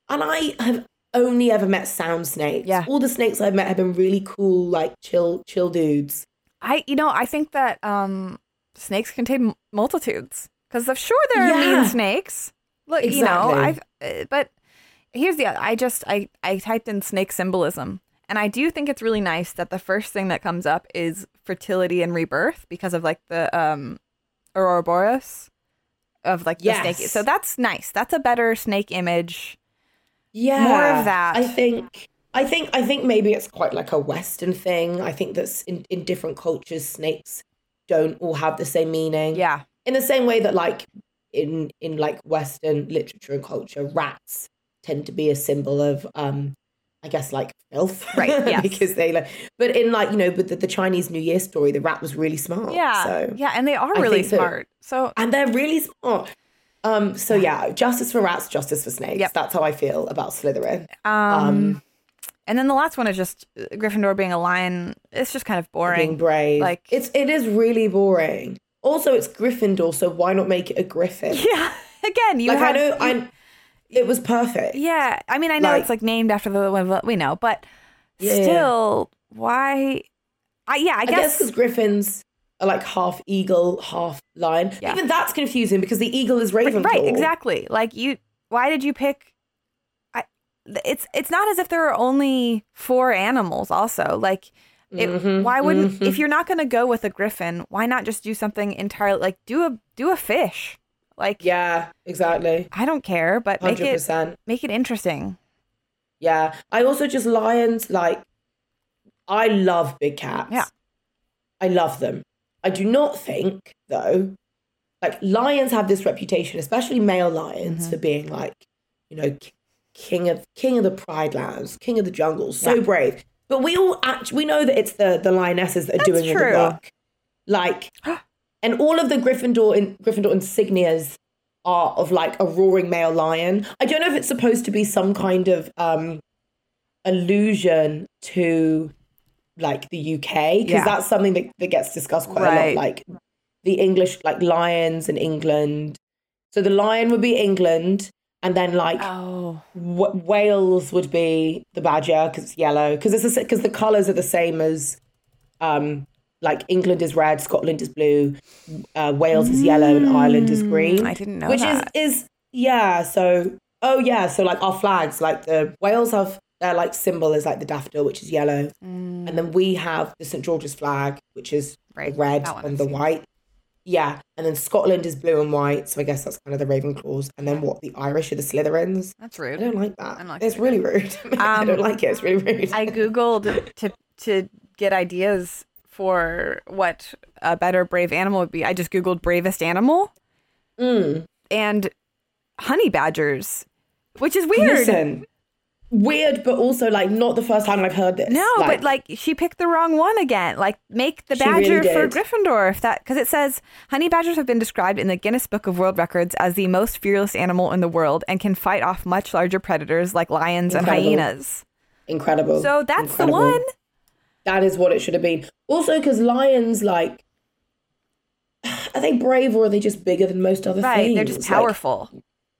and I have only ever met sound snakes. Yeah. All the snakes I've met have been really cool, like chill, chill dudes. I you know I think that um, snakes contain multitudes because I'm sure there are Yeah. mean snakes. Look, you know, I've uh, but here's the other I just I I typed in snake symbolism and I do think it's really nice that the first thing that comes up is fertility and rebirth because of like the um Ouroboros of like the snake. So that's nice. That's a better snake image. Yeah. More of that. I think I think I think maybe it's quite like a Western thing. I think that's in, in different cultures, snakes don't all have the same meaning. Yeah. In the same way that like in in like Western literature and culture, rats tend to be a symbol of um I guess like filth. Right, yes. because they like but in like, you know, with the, the Chinese New Year story, the rat was really smart. Yeah. So yeah, and they are I really smart. So and they're really smart. Um, so yeah, justice for rats, justice for snakes. Yep. That's how I feel about Slytherin. um, Um, and then the last one is just uh, Gryffindor being a lion. It's just kind of boring. being brave. Like it's it is really boring. Also, it's Gryffindor, so why not make it a Griffin? yeah. Again, you like have, I know, you- I it was perfect. Yeah, I mean, I know Like- it's like named after the one we know, but Yeah. still, why? I yeah, I, I guess because Griffins are like half eagle, half lion. Yeah. Even that's confusing because the eagle is Ravenclaw. right, exactly. Like you, why did you pick? I, it's it's not as if there are only four animals. Also, like. It, Mhm, why wouldn't mhm. if you're not going to go with a griffin why not just do something entirely like do a do a fish like Yeah, exactly. i don't care but make Hundred it make it interesting Yeah. I also just lions like I love big cats. Yeah. I love them. I do not think though like lions have this reputation, especially male lions Mm-hmm. for being like, you know, king of king of the pride lands, king of the jungle, so brave. But we all actually we know that it's the the lionesses that are That's doing all true. the work. Like and all of the Gryffindor in, Gryffindor insignias are of like a roaring male lion. I don't know if it's supposed to be some kind of um allusion to like the UK because Yeah. that's something that, that gets discussed quite a lot. Like the English, like lions in England. So the lion would be England, and then like oh w- Wales would be the badger because it's yellow because it's because the colors are the same as um like England is red, Scotland is blue, uh, Wales is yellow, and Ireland is green. Mm, I didn't know which that. is is yeah. So oh yeah, so like our flags, like the Wales have their like symbol is like the daffodil, which is yellow, and then we have the St George's flag, which is Mm. Right, red and the white. Yeah, and then Scotland is blue and white, so I guess that's kind of the Ravenclaws. And then what? The Irish are the Slytherins. that's rude. I don't like that. I like it's it really rude. I Um, don't like it. It's really rude. I googled to to get ideas for what a better brave animal would be. I just googled bravest animal, and honey badgers, which is weird. Listen, weird, but also like not the first time I've heard this. No, but like she picked the wrong one again. Like make the She really badger for. Gryffindor if that because it says honey badgers have been described in the Guinness Book of World Records as the most fearless animal in the world and can fight off much larger predators like lions Incredible. and hyenas. incredible. So that's Incredible. the one. That is what it should have been. Also, because lions, like, are they brave or are they just bigger than most other Right, things? they're just Like, powerful.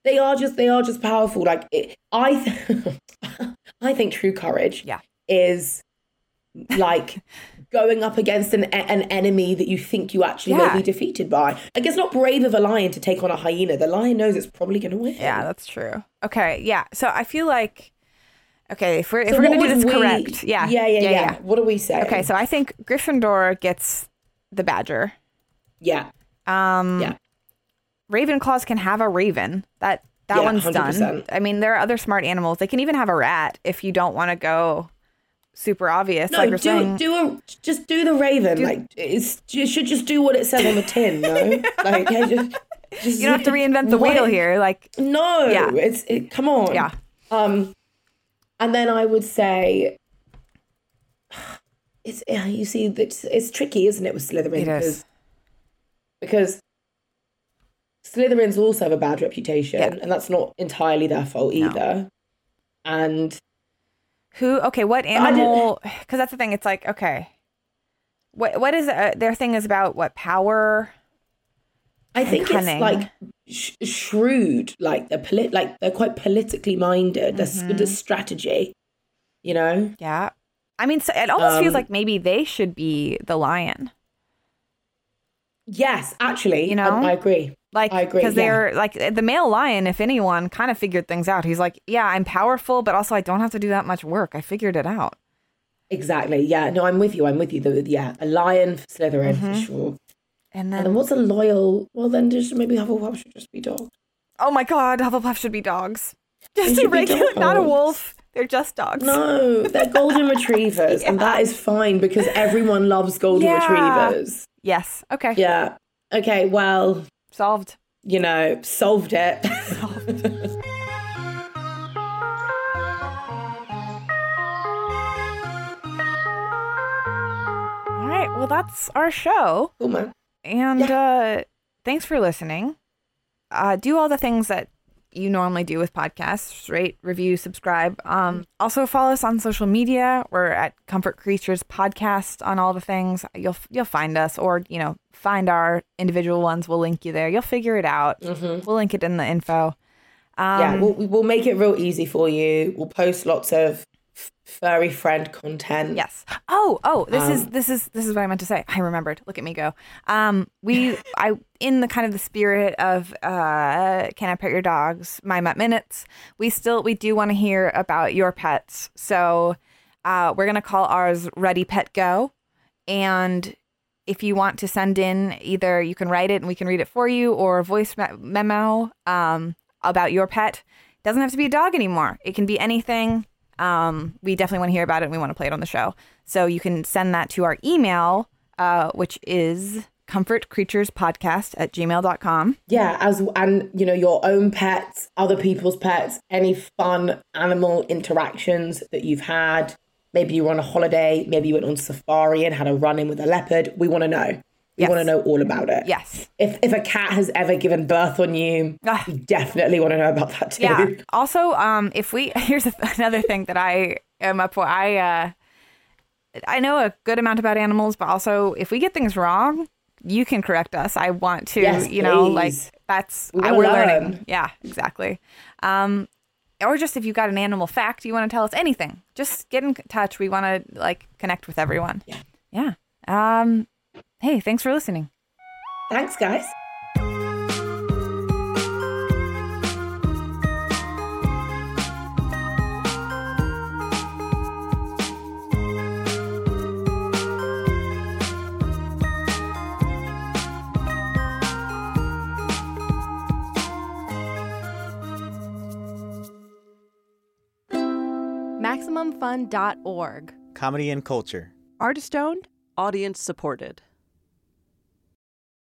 They are just they are just powerful. Like it, I, th- I think true courage Yeah. is like going up against an an enemy that you think you actually Yeah. may be defeated by. Like it's not brave of a lion to take on a hyena. The lion knows it's probably going to win. Yeah, that's true. Okay, yeah. So I feel like okay, if we're if we're gonna do this we- correct, yeah, yeah, yeah, yeah, What do we say? Okay, so I think Gryffindor gets the badger. yeah, Um, yeah. Ravenclaws can have a raven. That that Yeah, one's done. 100%. I mean, there are other smart animals. They can even have a rat if you don't want to go super obvious, No, like do saying. do a just do the raven. like it's you should just do what it says on the tin. No, like yeah, just, just you don't have to reinvent the What- wheel here. Like, No, Yeah. it's it. Come on. yeah, Um, and then I would say, it's yeah, you see that it's tricky, isn't it, with Slytherin? It is. because because Slytherins also have a bad reputation, Yeah. and that's not entirely their fault either. And who? Okay, what animal? Because that's the thing. It's like, okay, what what is uh, their thing is about? What power? I think cunning. it's like sh- shrewd, like they're polit- like they're quite politically minded. They're Mm-hmm. at strategy, you know. Yeah, I mean, so it almost feels Um, like maybe they should be the lion. Yes, actually, You know? I, I agree. Like, because yeah. they're like the male lion, if anyone, kind of figured things out. He's like, yeah, I'm powerful, but also I don't have to do that much work. I figured it out. Exactly. Yeah. No, I'm with you. I'm with you. The, yeah, a lion for Slytherin Mm-hmm. for sure. And then, And then what's a loyal? Well, then just maybe Hufflepuff should just be dogs. oh my god, Hufflepuff should be dogs. Just a regular, not a wolf. They're just dogs. No, they're golden retrievers, and that is fine because everyone loves golden Yeah. retrievers. Yes. Okay. Yeah. Okay. Well, Solved. you know, solved it. All right. Well, that's our show. man. And uh, thanks for listening. Uh, do all the things that you normally do with podcasts rate, review, subscribe. Um, also, follow us on social media. We're at Comfort Creatures Podcast on all the things. You'll you'll find us, or you know, find our individual ones. We'll link you there. You'll figure it out. We'll link it in the info. Um, yeah, we'll, we'll make it real easy for you. We'll post lots of furry friend content. Yes. Oh, oh, this Um, is this is this is what I meant to say. I remembered. Look at me go. Um, we I in the kind of the spirit of uh, can I pet your dogs? My Met minutes. We still we do want to hear about your pets. So, uh, we're gonna call ours Ready Pet Go, and if you want to send in either you can write it and we can read it for you or a voice me- memo um, about your pet doesn't have to be a dog anymore it can be anything um, we definitely want to hear about it and we want to play it on the show so you can send that to our email uh, which is comfortcreaturespodcast at gmail.com Yeah, as and you know your own pets, other people's pets, any fun animal interactions that you've had. Maybe you were on a holiday, maybe you went on safari and had a run in with a leopard. We want to know. We Yes. want to know all about it. yes If if a cat has ever given birth on you, Ah. we definitely want to know about that too. yeah also um if we here's another thing that i am up for i uh i know a good amount about animals but also if we get things wrong you can correct us i want to Yes, you know like that's we I, we're learn. learning yeah exactly um or just if you've got an animal fact you want to tell us anything just get in touch we want to like connect with everyone Yeah. yeah um hey thanks for listening Thanks, guys. MaximumFun.org. Comedy and culture. Artist owned, audience supported.